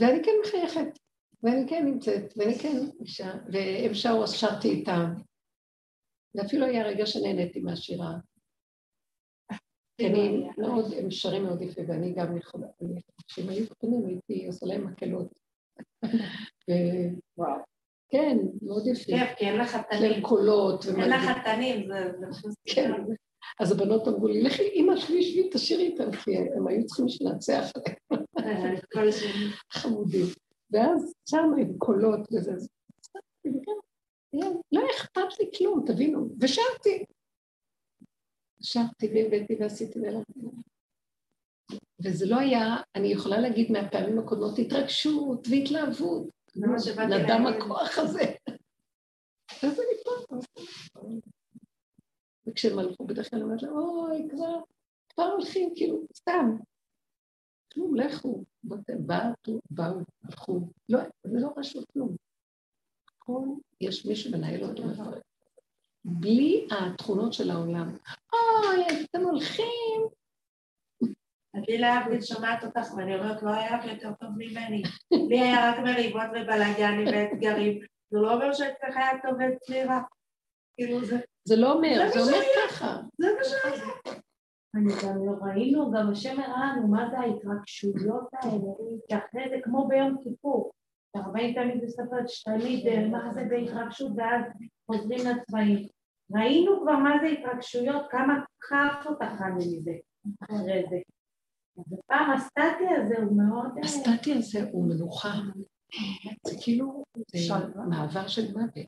ואני כן מחייכת, ואני כן נמצאת, ואני כן אישה, והם שרו, שרתי איתם. ואפילו היה רגע שנהניתי מהשירה. כי אני מאוד, הם שרים מאוד יפה, ואני גם יכולה, כשהם היו קטנים הייתי עושה להם מקהלות. וואו. כן, מאוד יפה. כיף, כי אין לך תנים. קולות. אין לך תנים, זה. כן, אז הבנות אמרו לי, לכי, אמא שלי, שבי, תשאירי איתם, כי הם היו צריכים שננצח עליהם. חמודים. ואז שם עם קולות וזה. לא אכפת לי כלום, תבינו. ושרתי. שרתי והבאתי ועשיתי והלכתי. וזה לא היה, אני יכולה להגיד מהפעמים הקודמות, התרגשות והתלהבות. נדם הכוח הזה. וזה נפלא. וכשהם הלכו, בדרך כלל אומרת להם, אוי, כבר, כבר הולכים, כאילו, סתם. כלום, לכו. באו, באו, הלכו. לא, זה לא רשום כלום. הכל, יש מי שמנהל אותו. בלי התכונות של העולם. אוי, אתם הולכים. אני להבדיל שומעת אותך ואני אומרת, לא היה לך יותר טוב ממני. לי היה רק מריבות ובלאגנים ואתגרים. זה לא אומר שאצלך היה טוב ואצלי רע. כאילו זה... זה לא אומר, זה אומר ככה. זה מה שהיה. אני גם לא ראינו, גם השם הראה לנו מה זה ההתרגשויות האלה, שאחרי זה כמו ביום כיפור, שהרבנית תמיד מספרת שתמיד אה, מה זה בהתרגשות ואז חוזרים לצבעים. ראינו כבר מה זה התרגשויות, כמה כאפות אכלנו מזה אחרי זה. אז הפעם הסטטי הזה הוא מאוד... אה, הסטטי הזה הוא מנוחה. זה כאילו מעבר של מוות.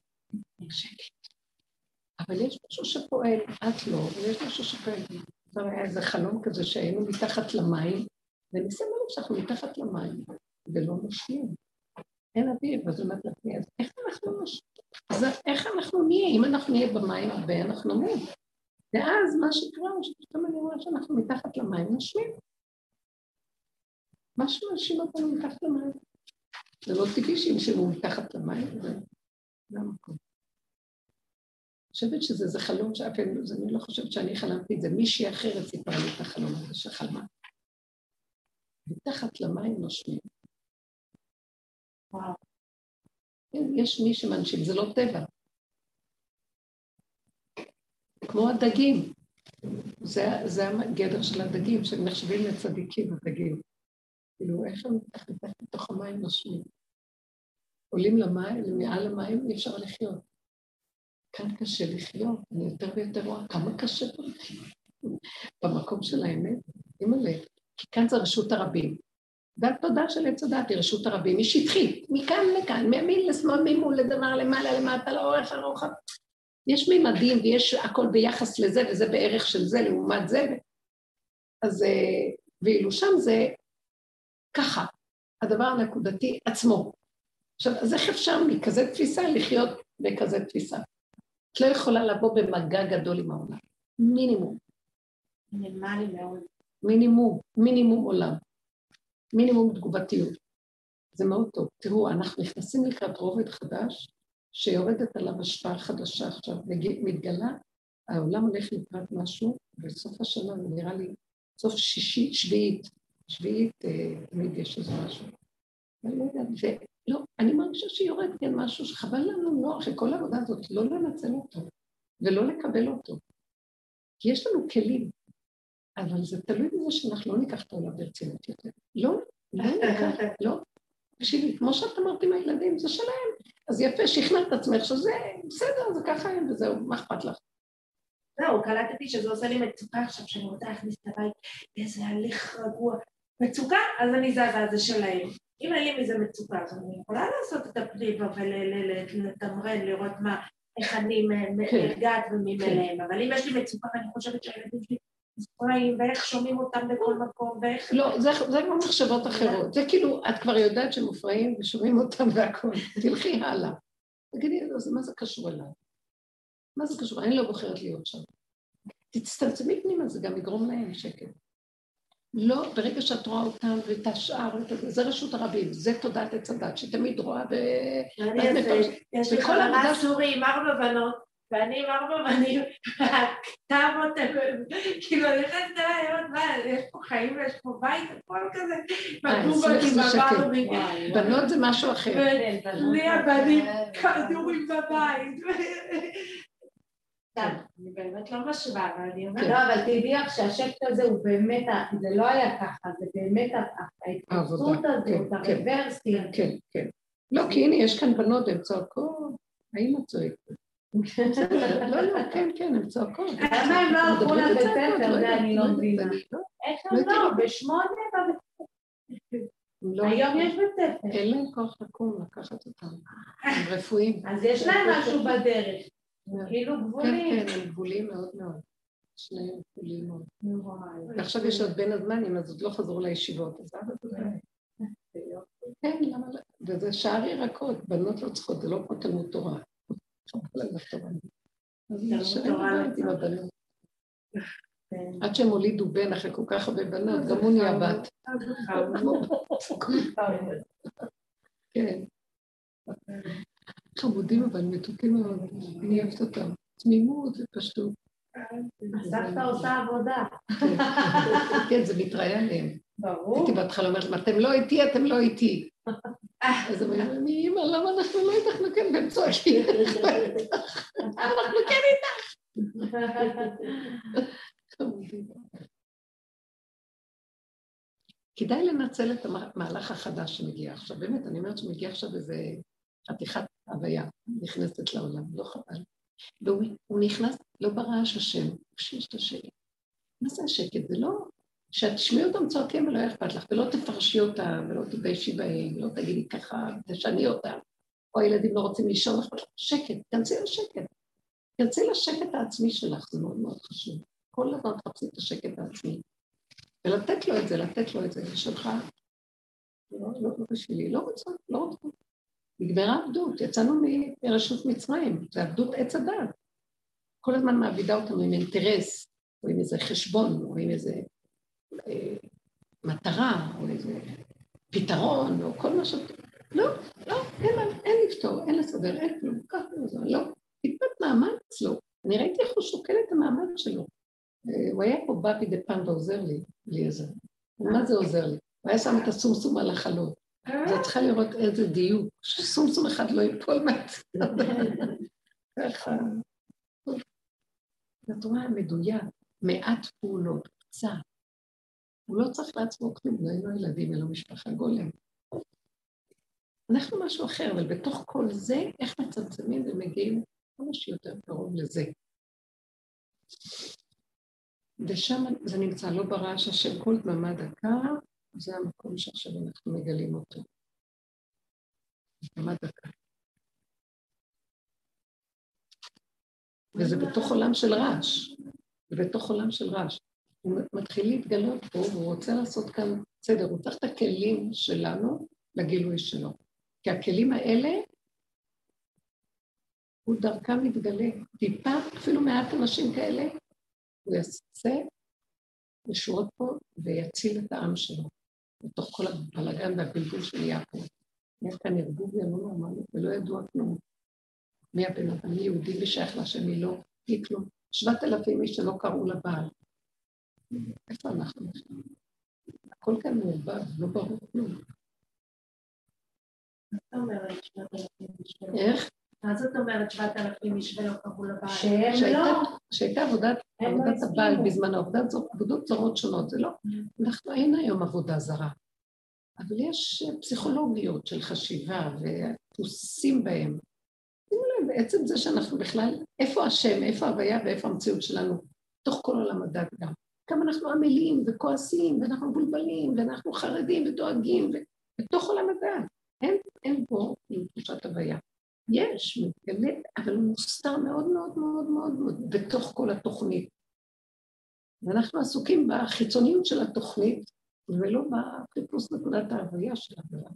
אבל יש משהו שפועל, את לא, ויש משהו שפועל. זה היה איזה חלום כזה שהיינו מתחת למים, וניסינו לב שאנחנו מתחת למים, ולא נושמים. אין אוויר, אז אומרת לעצמי, אז איך אנחנו נושמים? אז איך אנחנו נהיה? אם אנחנו נהיה במים הרבה, אנחנו נמות. ואז מה שקרה, שפתאום אני רואה שאנחנו מתחת למים נושמים. משהו מנשים אותנו מתחת למים. זה לא טבעי שינשמו מתחת למים, זה המקום. חושבת שזה זה חלום שאפילו, אני לא חושבת שאני חלמתי את זה, מישהי אחרת סיפרה לי את החלום הזה שחלמה. מתחת למים נושמים. וואו. כן, יש מי שמנשים, זה לא טבע. כמו הדגים. זה, זה הגדר של הדגים, שהם נחשבים לצדיקים, הדגים. כאילו, איך הם לתוך המים נושמים? עולים למים, מעל המים אי אפשר לחיות. כאן קשה לחיות, אני יותר ויותר רואה כמה קשה פה לחיות. במקום של האמת, אימא'לה, כי כאן זה רשות הרבים. והתודה של עץ הדת היא רשות הרבים, היא שטחית, מכאן לכאן, מימין לשמאל, ממול לדבר, למעלה, למטה, לאורך, לרוחב. יש מימדים ויש הכל ביחס לזה, וזה בערך של זה לעומת זה. אז, אה, ואילו שם זה ככה, הדבר הנקודתי עצמו. עכשיו, אז איך אפשר מכזה תפיסה לחיות בכזה תפיסה? את לא יכולה לבוא במגע גדול עם העולם. מינימום. מינימלי מאוד. מינימום, מינימום עולם. מינימום תגובתיות. זה מאוד טוב. תראו, אנחנו נכנסים לקראת רובד חדש, שיורדת עליו השפעה חדשה עכשיו, מתגלה, העולם הולך לקראת משהו, בסוף השנה, נראה לי, סוף שישית, שביעית, שביעית, אה, תמיד יש איזה משהו. אני לא יודעת, לא, אני מרגישה שיורד כן משהו שחבל לנו לא, אחרי כל העבודה הזאת, לא לנצל אותו ולא לקבל אותו. כי יש לנו כלים, אבל זה תלוי בזה שאנחנו לא ניקח את העולם ברצינות יותר. לא, לא ניקח, לא. בשבילי, כמו שאת אמרת עם הילדים, זה שלהם. אז יפה, שכנעת את עצמך שזה בסדר, זה ככה הם וזהו, מה אכפת לך? זהו, קלטתי שזה עושה לי מצוקה עכשיו, שאני רוצה להכניס את הבית באיזה הליך רגוע. מצוקה, אז אני זזה, זה שלהם. אם אין לי מזה מצוקה, אז אני יכולה לעשות את הפריבה ולתמרן, לראות מה, איך אני נרגעת כן. ומי כן. מלהם, אבל אם יש לי מצוקה ואני חושבת שהילדים שלי מופרעים, ואיך שומעים אותם בכל מקום, ואיך... לא, זה, כבר מחשבות אחרות. זה כאילו, את כבר יודעת שהם מופרעים ושומעים אותם והכול. תלכי הלאה. תגידי, אז מה זה קשור אליי? מה זה קשור? אני לא בוחרת להיות שם. תצטמצמי פנימה, זה גם יגרום להם שקט. לא, ברגע שאת רואה אותם ואת השאר, זה רשות הרבים, זה תודעת עץ הדת, שתמיד רואה ו... יש לי חברה סורי עם ארבע בנות, ואני עם ארבע בנים, והכתבות, כאילו, אני נכנסת אליי, אני אומרת, מה, יש פה חיים ויש פה בית, הכל כזה, בקובקים בברבי. בנות זה משהו אחר. ולי הבנים כדורים בבית. כן. אני באמת לא משווה, אבל אני אומרת... לא, אבל תדעי לך שהשקט הזה הוא באמת, זה לא היה ככה, זה באמת ההתפרצות הזאת, כן, כן. הרוורסים. כן, כן. לא, כי הנה, יש כאן בנות, הן צועקות, האמא צועקת. לא, לא, כן, כן, הן צועקות. למה הם לא הלכו לבית ספר? זה אני לא מבינה. לא- איך הם לא? בשמונה לא- היום יש בית ספר. אין להם כוח לקום, לקחת אותם. הם רפואיים. אז יש להם משהו בדרך. כאילו כן, גבולים. כן, הם גבולים מאוד מאוד. שניהם גבולים מאוד. ועכשיו יש עוד בין הזמנים, אז עוד לא חזרו לישיבות. אז אבא זה... כן, למה לא? וזה שער ירקות, בנות לא צריכות, זה לא כמו תלמוד תורה. לא. כן. עד שהם הולידו בן אחרי כל כך הרבה בנות, גם הוא נהיה בת. כן. חמודים אבל מתוקים מאוד, אני אוהבת אותם. תמימות ופשטות. הסבתא עושה עבודה. כן, זה מתראיין עליהם. ברור. הייתי בהתחלה אומרת, אתם לא איתי, אתם לא איתי. אז הם אומרים לי, אמא, למה אנחנו לא איתך? אנחנו כן, והם צועקים. אנחנו כן איתך. כדאי לנצל את המהלך החדש שמגיע עכשיו. באמת, אני אומרת שמגיע עכשיו איזה חתיכת הוויה נכנסת לעולם, לא חבל. והוא הוא נכנס לא ברעש השם, כשיש את השקט. מה זה השקט? זה לא שאת תשמעי אותם צועקים ולא יהיה אכפת לך, ולא תפרשי אותם, ולא תתביישי בהם, ולא תגידי ככה, תשני אותם, או הילדים לא רוצים לישון, אכפת לך. שקט, כנסי לשקט. כנסי לשקט העצמי שלך, זה מאוד מאוד חשוב. כל הזמן תחפשי את השקט העצמי. ולתת לו את זה, לתת לו את זה, שלך. לא, לא, לא בשבילי, לא רוצה, לא רוצה. נגמרה עבדות, יצאנו מרשות מצרים, זה עבדות עץ הדת. כל הזמן מעבידה אותנו עם אינטרס, או עם איזה חשבון, או עם איזה אה, מטרה, או איזה פתרון, או כל מה ש... לא, לא, אין, אין לפתור, אין לסדר, אין כלום, ככה זה, לא. טיפת מאמץ, לא. אני ראיתי איך הוא שוקל את המאמץ שלו. אה, הוא היה פה בא מדי פעם ועוזר לי, אליעזר. מה זה עוזר לי? הוא היה שם את הסומסום על החלון. אז את צריכה לראות איזה דיוק, שסומסום אחד לא ייפול מהצד. ככה. את רואה מדויק, מעט פעולות, קצת. הוא לא צריך לעצמו כלום, לא אין לו ילדים, אין לו משפחה גולם. אנחנו משהו אחר, אבל בתוך כל זה, איך מצמצמים ומגיעים כמה שיותר קרוב לזה. ושם זה נמצא לא ברעש השם כל דממה דקה, זה המקום שעכשיו אנחנו מגלים אותו. דממה דקה. וזה בתוך עולם של רעש, זה בתוך עולם של רעש. הוא מתחיל להתגלות פה, והוא רוצה לעשות כאן סדר, הוא צריך את הכלים שלנו לגילוי שלו. כי הכלים האלה, הוא דרכם מתגלה. טיפה, אפילו מעט אנשים כאלה, הוא יעשה ישועות פה ויציל את העם שלו, בתוך כל הבלאגן והבלבול שנהיה פה. יש כאן ערבוביה לא נורמלית ולא ידוע כלום. מי הבן אדם, מי יהודי ושייך להשם, מי לא, מי כלום. שבעת אלפים איש שלא קראו לבעל. איפה אנחנו בכלל? הכל כאן מעורבב, לא ברור כלום. איך? מה זאת אומרת שבעת אלפים איש ולא קראו לבעל? שהם לא, שהייתה עבודת, לא עבודת הבעל. בזמן עבודת זו- עבודות זרות שונות, זה לא, אנחנו אין היום עבודה זרה, אבל יש אה, פסיכולוגיות של חשיבה ודפוסים בהם. שימו לב, בעצם זה שאנחנו בכלל, איפה השם, איפה ההוויה ואיפה המציאות שלנו, בתוך כל עולם הדת גם. כמה אנחנו עמלים וכועסים, ואנחנו מבולבלים, ואנחנו חרדים ודואגים, ובתוך עולם הדת. אין, אין פה תחושת הוויה. יש, מתגלה, אבל הוא מוסתר מאוד מאוד מאוד מאוד מאוד בתוך כל התוכנית. ואנחנו עסוקים בחיצוניות של התוכנית, ולא בחיפוש נקודת ההוויה של הדבר.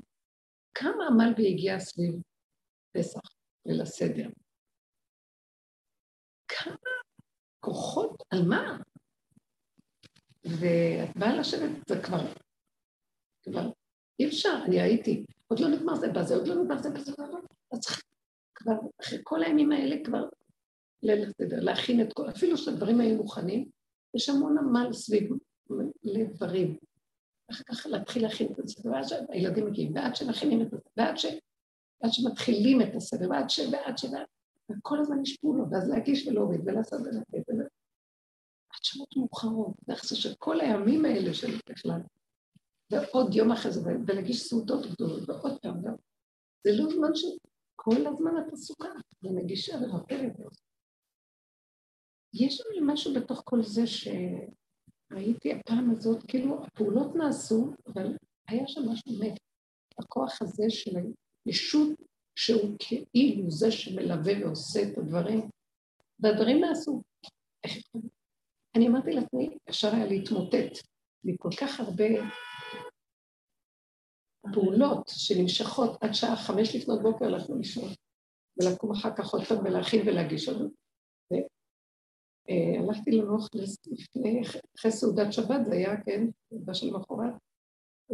כמה עמל והגיע סביב פסח ולסדר? כמה כוחות, על מה? ואת באה לשבת, זה כבר, כבר אי אפשר, אני ראיתי, עוד לא נגמר זה בזה, עוד לא נגמר זה בזה, אז צריך כבר, אחרי כל הימים האלה כבר ליל הסדר, להכין את כל, אפילו שהדברים היו מוכנים, יש המון עמל סביב לדברים. אחר כך להתחיל להכין את הסדר, ועד שהילדים מגיעים, ועד שמכינים את הסדר, ועד, ש... ועד שמתחילים את הסדר, ועד ש... ועד ש... וכל הזמן יש פעולות, ואז להגיש ולהוריד ולעשות ולתת, ול... עד שעות מאוחרות, ואיך של כל הימים האלה של בכלל. ועוד יום אחרי זה, ולהגיש סעודות גדולות, ועוד פעם. זה לא זמן ש... כל הזמן את עסוקה, ומגישה ומפלת. יש לנו משהו בתוך כל זה שראיתי הפעם הזאת, כאילו הפעולות נעשו, אבל היה שם משהו מת. הכוח הזה של הישות שהוא כאילו זה שמלווה ועושה את הדברים, והדברים נעשו. אני אמרתי לעצמי, אפשר היה להתמוטט מכל כך הרבה פעולות שנמשכות עד שעה חמש לפנות בוקר הלכנו לישון, ולקום אחר כך עוד פעם ולהכין ולהגיש עוד. והלכתי לנוח לפני, אחרי סעודת שבת, זה היה, כן, סעודה של מחרת,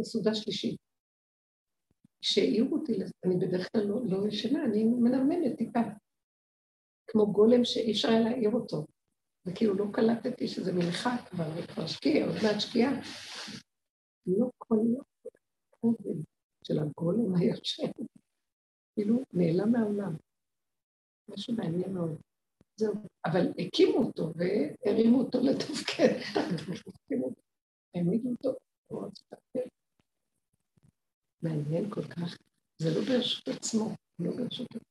סעודה שלישית. כשהעירו אותי, אני בדרך כלל לא, לא ישנה, אני מנמנמת טיפה. כמו גולם שאי אפשר היה להעיר אותו. וכאילו לא קלטתי שזה מנחה כבר, וכבר שקיע, עוד מעט שקיעה. לא כל יום האוזן של הגולם הישן, כאילו נעלם מהעולם. משהו מעניין מאוד. זהו. אבל הקימו אותו והרימו אותו לתפקד. העמידו אותו, הוא רצה לתפקד. מעניין כל כך. זה לא ברשות עצמו, לא ברשות עצמו.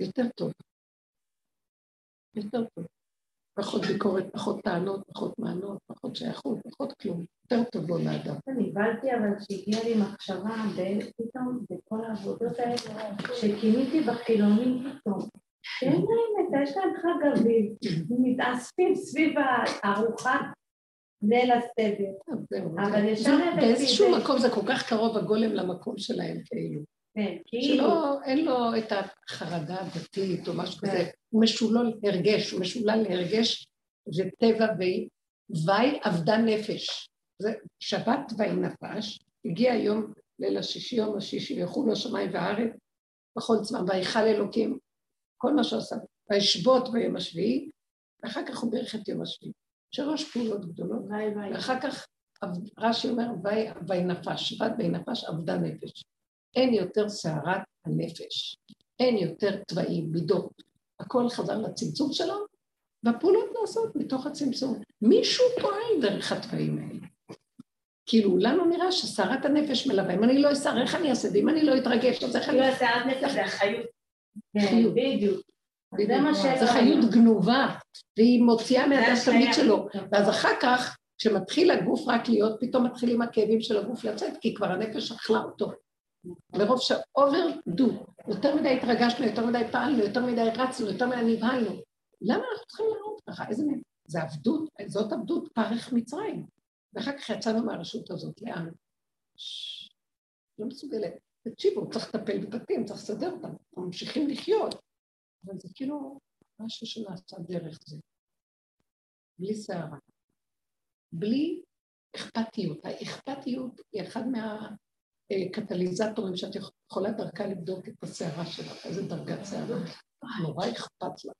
יותר טוב. יותר טוב. פחות ביקורת, פחות טענות, פחות מענות, פחות שייכות, פחות כלום. יותר טוב לו לאדם. נבהלתי אבל שהגיעה לי מחשבה פתאום בכל העבודות האלה, שכיניתי בחילונים פתאום. אין להם את יש להם חג אביב, מתאספים סביב הארוחת ליל הסדר. אבל ישר. באיזשהו מקום זה כל כך קרוב הגולם למקום שלהם כאילו. כן, כאילו. שלא, אין לו את החרדה הדתית או משהו כזה, הוא משולל הרגש, הוא משולל הרגש וטבע וי אבדה נפש. זה שבת ויהי נפש, הגיע יום ליל השישי, יום השישי, ויחולו לא השמיים והארץ בכל צמא, ויכל אלוקים, כל מה שעשה, וישבות ביום השביעי, ואחר כך הוא בירך את יום השביעי. שלוש פעולות גדולות, ואחר כך רש"י אומר, ויהי נפש, שבת ויהי נפש, אבדה נפש. אין יותר סערת הנפש, אין יותר תוואים, מידות. הכל חזר לצמצום שלו, והפעולות נעשות מתוך הצמצום. מישהו פועל דרך התוואים האלה. כאילו, לנו נראה שסערת הנפש מלווה. אם אני לא אסער, איך אני אעשה את זה? אם אני לא אתרגש, אז איך אני... כאילו, סערת נפש זה החיות. כן, בדיוק. זה חיות גנובה, והיא מוציאה מהדף תמיד שלו. ואז אחר כך, כשמתחיל הגוף רק להיות, פתאום מתחילים הכאבים של הגוף לצאת, כי כבר הנפש אכלה אותו. מרוב שאובר דו, יותר מדי התרגשנו, יותר מדי פעלנו, יותר מדי רצנו, יותר מדי נבהלנו. למה אנחנו צריכים לראות ככה? איזה מין... זה עבדות, זאת עבדות פרך מצרים. ואחר כך יצאנו מהרשות הזאת, לאן? לא מסוגלת. תקשיבו, צריך לטפל בבתים, צריך לסדר אותם, ממשיכים לחיות. אבל זה כאילו משהו שנעשה דרך זה. בלי סערה. בלי אכפתיות. האכפתיות היא אחד מה... קטליזטורים שאת יכולה דרכה לבדוק את הסערה שלך, איזה דרגת סערה. נורא אכפת לה.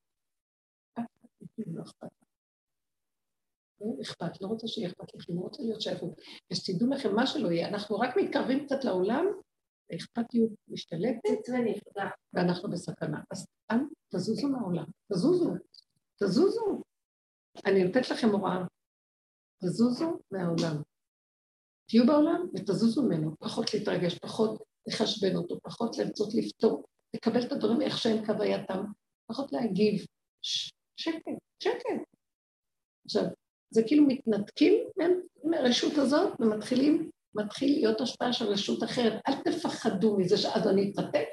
לא אכפת לא אכפת, לא רוצה שיהיה אכפת לכם, לא רוצה להיות שייכות. אז תדעו לכם, מה שלא יהיה, אנחנו רק מתקרבים קצת לעולם, האכפתיות משתלטת, ואנחנו בסכנה. אז אל תזוזו מהעולם, תזוזו, תזוזו. אני נותנת לכם הוראה, תזוזו מהעולם. תהיו בעולם ותזוזו ממנו, פחות להתרגש, פחות לחשבן אותו, פחות לרצות לפתור, לקבל את הדברים איך שהם כווייתם, פחות להגיב. שקט, שקט. עכשיו, זה כאילו מתנתקים מהרשות הזאת ומתחילים, מתחיל להיות השפעה של רשות אחרת. אל תפחדו מזה שאז אני אתנתק.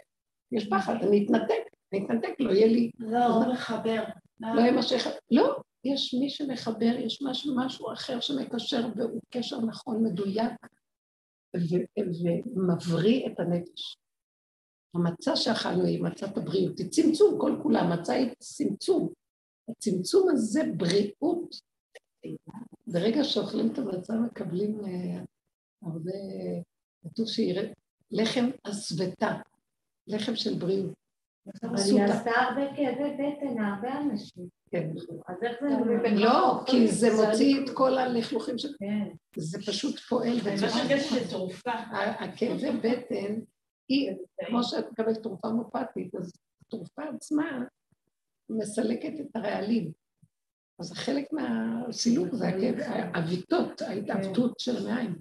יש פחד, אני אתנתק, אני אתנתק, לא יהיה לי... לא, לא מחבר. לא יהיה מה שיחבר. לא, יש מי שמחבר, יש משהו, משהו אחר שמקשר, והוא קשר נכון, מדויק, ומבריא את הנפש. המצה שאכלנו היא מצת הבריאות, היא צמצום כל כולה, המצה היא צמצום. הצמצום הזה בריאות. ברגע שאוכלים את המצה מקבלים uh, הרבה, כתוב שיראה, לחם הסוותה, לחם של בריאות. אבל היא עשתה הרבה כאבי בטן, הרבה אנשים. כן. אז איך זה... לא, כי זה מוציא את כל הלכלוכים של... כן. זה פשוט פועל בצורה... אני חושבת שזה תרופה. הכאבי בטן, היא, כמו שאת מקבלת תרופה מופתית, אז התרופה עצמה מסלקת את הרעלים. אז חלק מהסילוק זה הכאב, הוויטות, ההתעוותות של המעיים.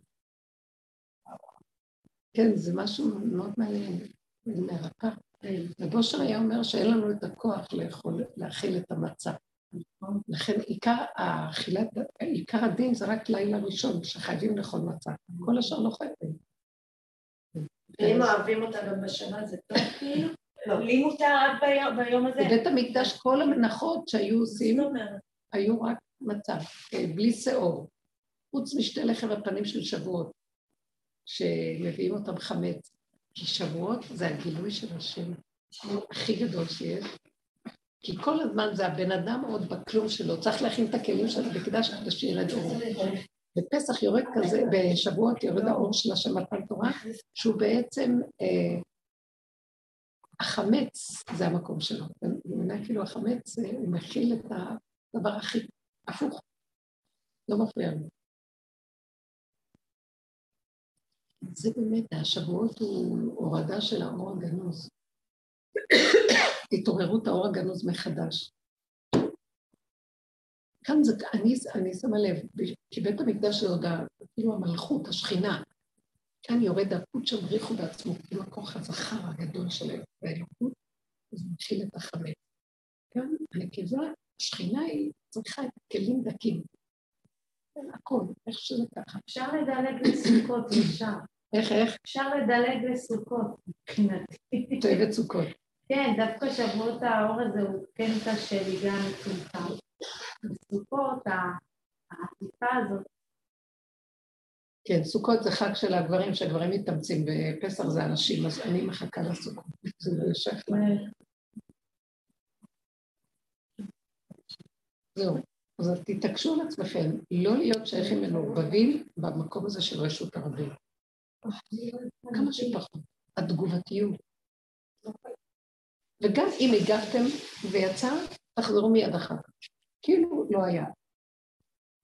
כן, זה משהו מאוד מעניין. זה מרפא. ובושר היה אומר שאין לנו את הכוח לאכול, להכיל את המצה. לכן עיקר האכילת, עיקר הדין זה רק לילה ראשון, שחייבים לאכול מצה. כל השאר לא חייבים. ואם אוהבים אותה גם בשנה זה טוב כאילו? לא. לי מותר רק ביום הזה. בבית המקדש כל המנחות שהיו עושים, היו רק מצה, אה, בלי שאור. חוץ משתי לחם הפנים של שבועות, שמביאים אותם חמץ. כי שבועות זה הגילוי של השם הכי גדול שיש. כי כל הזמן זה הבן אדם עוד בכלום שלו, צריך להכין את הכלים שלו במקדש כדי שירד אור. בפסח יורד כזה, בשבועות יורד האור של השם מתן תורה, שהוא בעצם, אה, החמץ זה המקום שלו. מבינה כאילו החמץ, אה, הוא מכיל את הדבר הכי הפוך. לא מפריע לנו. זה באמת, השבועות הוא הורדה של האור הגנוז. התעוררות האור הגנוז מחדש. כאן זה, אני, אני שמה לב, כי בית המקדש זה עוד כאילו המלכות, השכינה. כאן יורד הקוד שם ריחו בעצמו, עם הכוח הזכר הגדול שלהם, והאלוקות, אז הוא מתחיל את החמץ. כאן הנקבה, השכינה היא צריכה את הכלים דקים. כן, הכל, איך שזה ככה. אפשר לדלג לסוכות, אפשר. איך, איך? אפשר לדלג לסוכות, מבחינתי. את אוהבת סוכות. כן, דווקא שבועות האור הזה הוא כן קשה לי גם מצומצם. בסוכות, העטיפה הזאת. כן, סוכות זה חג של הגברים, שהגברים מתאמצים, בפסח זה אנשים, אז אני מחכה לסוכות. זה לא לה. זהו. אז תתעקשו על עצמכם, לא להיות שייכים מנורבבים במקום הזה של רשות הרבים. כמה שפחות. התגובתיות. וגם אם הגבתם ויצא, תחזרו מיד אחר כך. כאילו לא היה.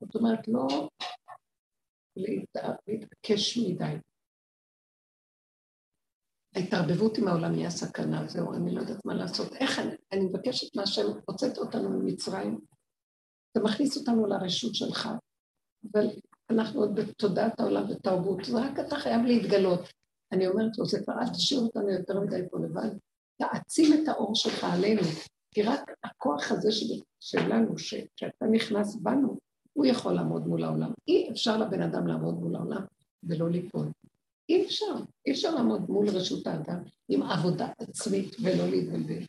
זאת אומרת, לא להתעקש מדי. ההתערבבות עם העולם היא הסכנה, זהו, אני לא יודעת מה לעשות. איך אני, אני מבקשת מהשם, הוצאת אותנו ממצרים, אתה מכניס אותנו לרשות שלך, אבל אנחנו עוד בתודעת העולם ותרבות, ורק אתה חייב להתגלות. אני אומרת לו, זה כבר אל תשאיר אותנו יותר מדי פה לבד, תעצים את האור שלך עלינו, כי רק הכוח הזה שלנו, שאתה נכנס בנו, הוא יכול לעמוד מול העולם. אי אפשר לבן אדם לעמוד מול העולם ולא ליפול. אי אפשר, אי אפשר לעמוד מול רשות האדם עם עבודה עצמית ולא להתבלבל.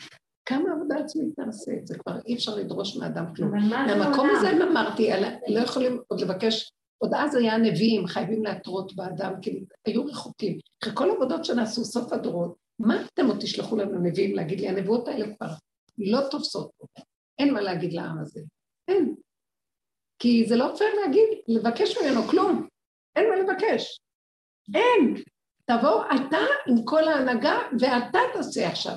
כמה עבודה עצמית נעשה את זה? כבר אי אפשר לדרוש מאדם כלום. מהמקום הזה אמרתי, לא יכולים עוד לבקש, עוד אז היה נביאים, חייבים להתרות באדם, כי היו רחוקים. אחרי כל העבודות שנעשו סוף הדורות, מה אתם עוד תשלחו לנו נביאים להגיד לי? הנבואות האלה כבר לא תופסות פה. אין מה להגיד לעם הזה. אין. כי זה לא פייר להגיד, לבקש ממנו כלום. אין מה לבקש. אין. תבוא אתה עם כל ההנהגה ואתה תעשה עכשיו.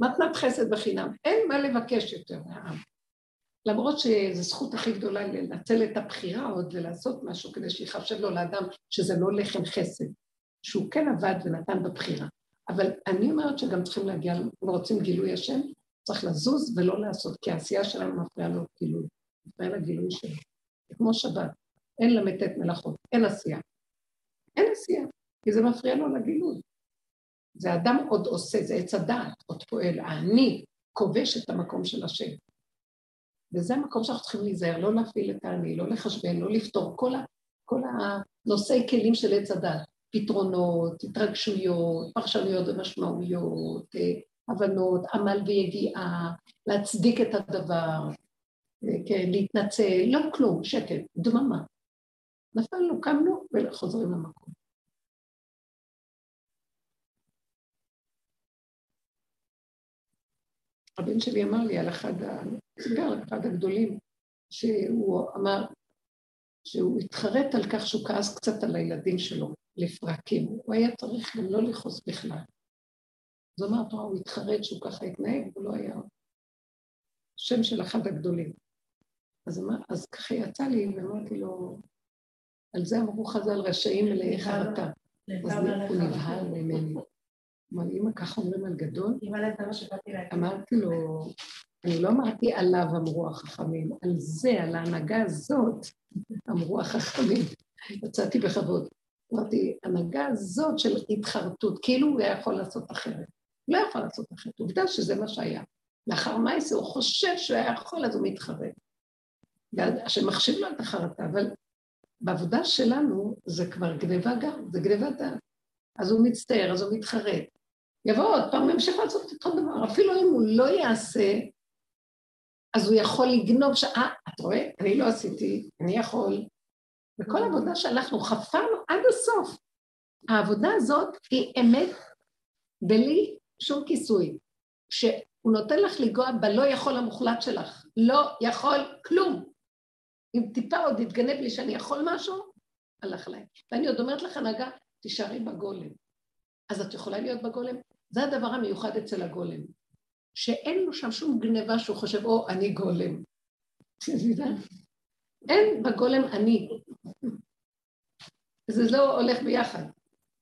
מתנת חסד בחינם. אין מה לבקש יותר מהעם. למרות שזו זכות הכי גדולה לנצל את הבחירה עוד ולעשות משהו כדי שיחשב לו לאדם שזה לא לחם חסד, שהוא כן עבד ונתן בבחירה. אבל אני אומרת שגם צריכים להגיע, אם רוצים גילוי השם, צריך לזוז ולא לעשות, כי העשייה שלנו מפריעה לו גילוי, מפריעה לגילוי שלו. זה כמו שבת, אין למתת מלאכות, אין עשייה. אין עשייה, כי זה מפריע לו לגילוי. זה אדם עוד עושה, זה עץ הדעת, עוד פועל. האני כובש את המקום של השם. וזה המקום שאנחנו צריכים להיזהר, לא להפעיל את האני, לא לחשבן, לא לפתור כל, ה, כל הנושאי כלים של עץ הדעת. פתרונות, התרגשויות, פרשנויות ומשמעויות, אה, הבנות, עמל ויגיעה, להצדיק את הדבר, אה, כן, להתנצל, לא כלום, שקט, דממה. נפלנו, קמנו וחוזרים למקום. הבן שלי אמר לי על אחד, סיפר אחד הגדולים, שהוא אמר שהוא התחרט על כך שהוא כעס קצת על הילדים שלו. לפרקים. הוא היה צריך גם לא לכעוס בכלל. אז אמרת, הוא התחרט שהוא ככה התנהג, הוא לא היה שם של אחד הגדולים. אז, אמר, אז ככה יצא לי, ואמרתי לו, על זה אמרו חז"ל רשעים מלאי חרטה. אז הוא נבהל ממני. אמר אמא, ככה אומרים על גדול? אמרתי לו, אני לא אמרתי עליו אמרו החכמים, על זה, על ההנהגה הזאת, אמרו החכמים. יצאתי בכבוד. אמרתי, הנהגה הזאת של התחרטות, כאילו הוא היה יכול לעשות אחרת. לא יכול לעשות אחרת. עובדה שזה מה שהיה. לאחר מעשה הוא חושב שהוא היה יכול, אז הוא מתחרט. והשם מחשיב לו את החרטה, אבל בעבודה שלנו זה כבר גניבה גם, זה גניבת דעת. אז הוא מצטער, אז הוא מתחרט. יבוא עוד פעם, הוא ימשיך לעשות את אותו דבר. אפילו אם הוא לא יעשה, אז הוא יכול לגנוב ש... אה, את רואה? אני לא עשיתי, אני יכול. וכל עבודה שאנחנו חפרנו עד הסוף. העבודה הזאת היא אמת בלי שום כיסוי. שהוא נותן לך לנגוע בלא יכול המוחלט שלך. לא יכול כלום. אם טיפה עוד יתגנב לי שאני יכול משהו, הלך להם. ואני עוד אומרת לך, הנהגה, תישארי בגולם. אז את יכולה להיות בגולם? זה הדבר המיוחד אצל הגולם. שאין לו שם שום גניבה שהוא חושב, או, אני גולם. אין בגולם אני. זה לא הולך ביחד.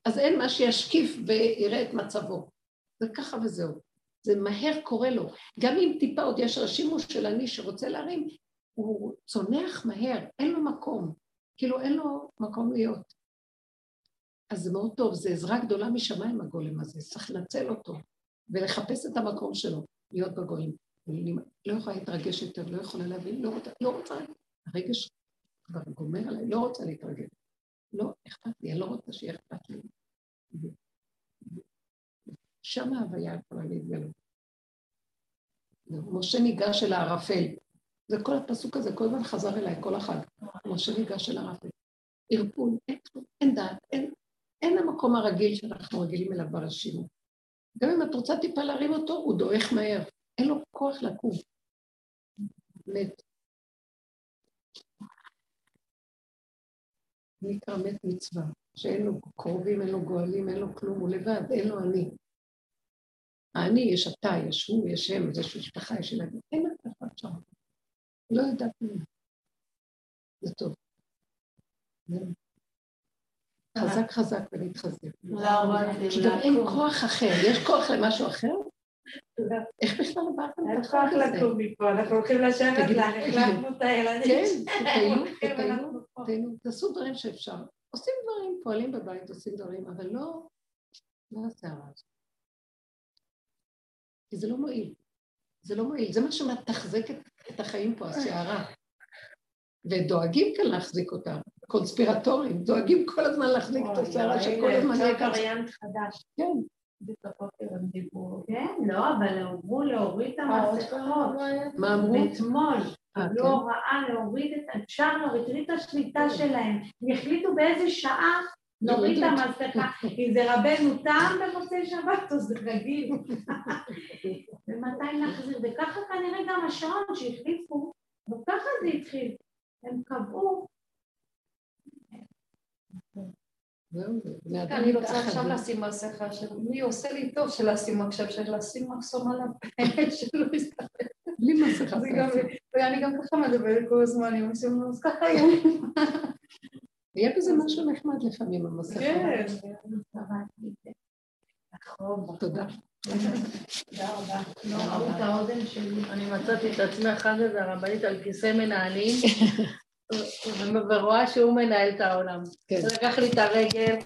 אז אין מה שישקיף ויראה את מצבו. זה ככה וזהו. זה מהר קורה לו. גם אם טיפה עוד יש רשימו של אני שרוצה להרים, הוא צונח מהר, אין לו מקום. כאילו אין לו מקום להיות. אז זה מאוד טוב, זו עזרה גדולה משמיים הגולם הזה, צריך לנצל אותו ולחפש את המקום שלו, להיות בגולם. אני לא יכולה להתרגש יותר, לא יכולה להבין, לא רוצה, לא רוצה, הרגש כבר גומר עליי, לא רוצה להתרגש. לא אכפת לי, אני לא רוצה שיהיה אכפת לי. שם ההוויה יכולה להתגלות. משה ניגש אל הערפל. זה כל הפסוק הזה, כל הזמן חזר אליי, כל החג. משה ניגש אל הערפל. ערפול, אין אין דעת, אין, אין המקום הרגיל שאנחנו רגילים אליו ברשימו. גם אם את רוצה טיפה להרים אותו, הוא דועך מהר. אין לו כוח לקום. מת. נקרא מת מצווה, שאין לו קרובים, אין לו גואלים, אין לו כלום, הוא לבד, אין לו אני. האני, יש אתה, יש הוא, יש הם, יש משפחה, יש ילדים, אין אף אחד שם. לא יודעת מי. זה טוב. חזק חזק ולהתחזק. כי גם אין כוח אחר, יש כוח למשהו אחר? איך בכלל עברתם את החוק הזה? אין כוח לקום מפה, אנחנו הולכים לשבת לך, החלפנו את הילדים. כן, תטיילו, תעשו דברים שאפשר. עושים דברים, פועלים בבית, עושים דברים, אבל לא, לא הסערה הזאת. כי זה לא מועיל. זה לא מועיל, זה מה שמתחזק את החיים פה, הסערה. ודואגים כאן להחזיק אותה, קונספירטורים, דואגים כל הזמן להחזיק את הסערה שכל הזמן יהיה ככה. וריאנט חדש. כן. כן, לא, אבל אמרו להוריד את המסכות. מה אמרו? אתמול. קיבלו הוראה להוריד את, אפשר להוריד את השליטה שלהם. הם החליטו באיזה שעה נוריד את המסכה. אם זה רבנו תם במוצאי שבת, אז זה רגיל. ומתי נחזיר? וככה כנראה גם השעון שהחליפו, וככה זה התחיל. הם קבעו אני רוצה עכשיו לשים מסכה, מי עושה לי טוב של לשים עכשיו, של לשים מחסום על הפה, שלא יסתכל. בלי מסכה. ואני גם ככה מדברת כל הזמן, אם עושים אז ככה יהיה. היה בזה משהו נחמד לפעמים, המסכה. כן. תודה. תודה רבה. אני מצאתי את עצמי אחת איזה הרבנית על כיסא מנהלים, ורואה שהוא מנהל את העולם. כן. לקח לי את הרגל,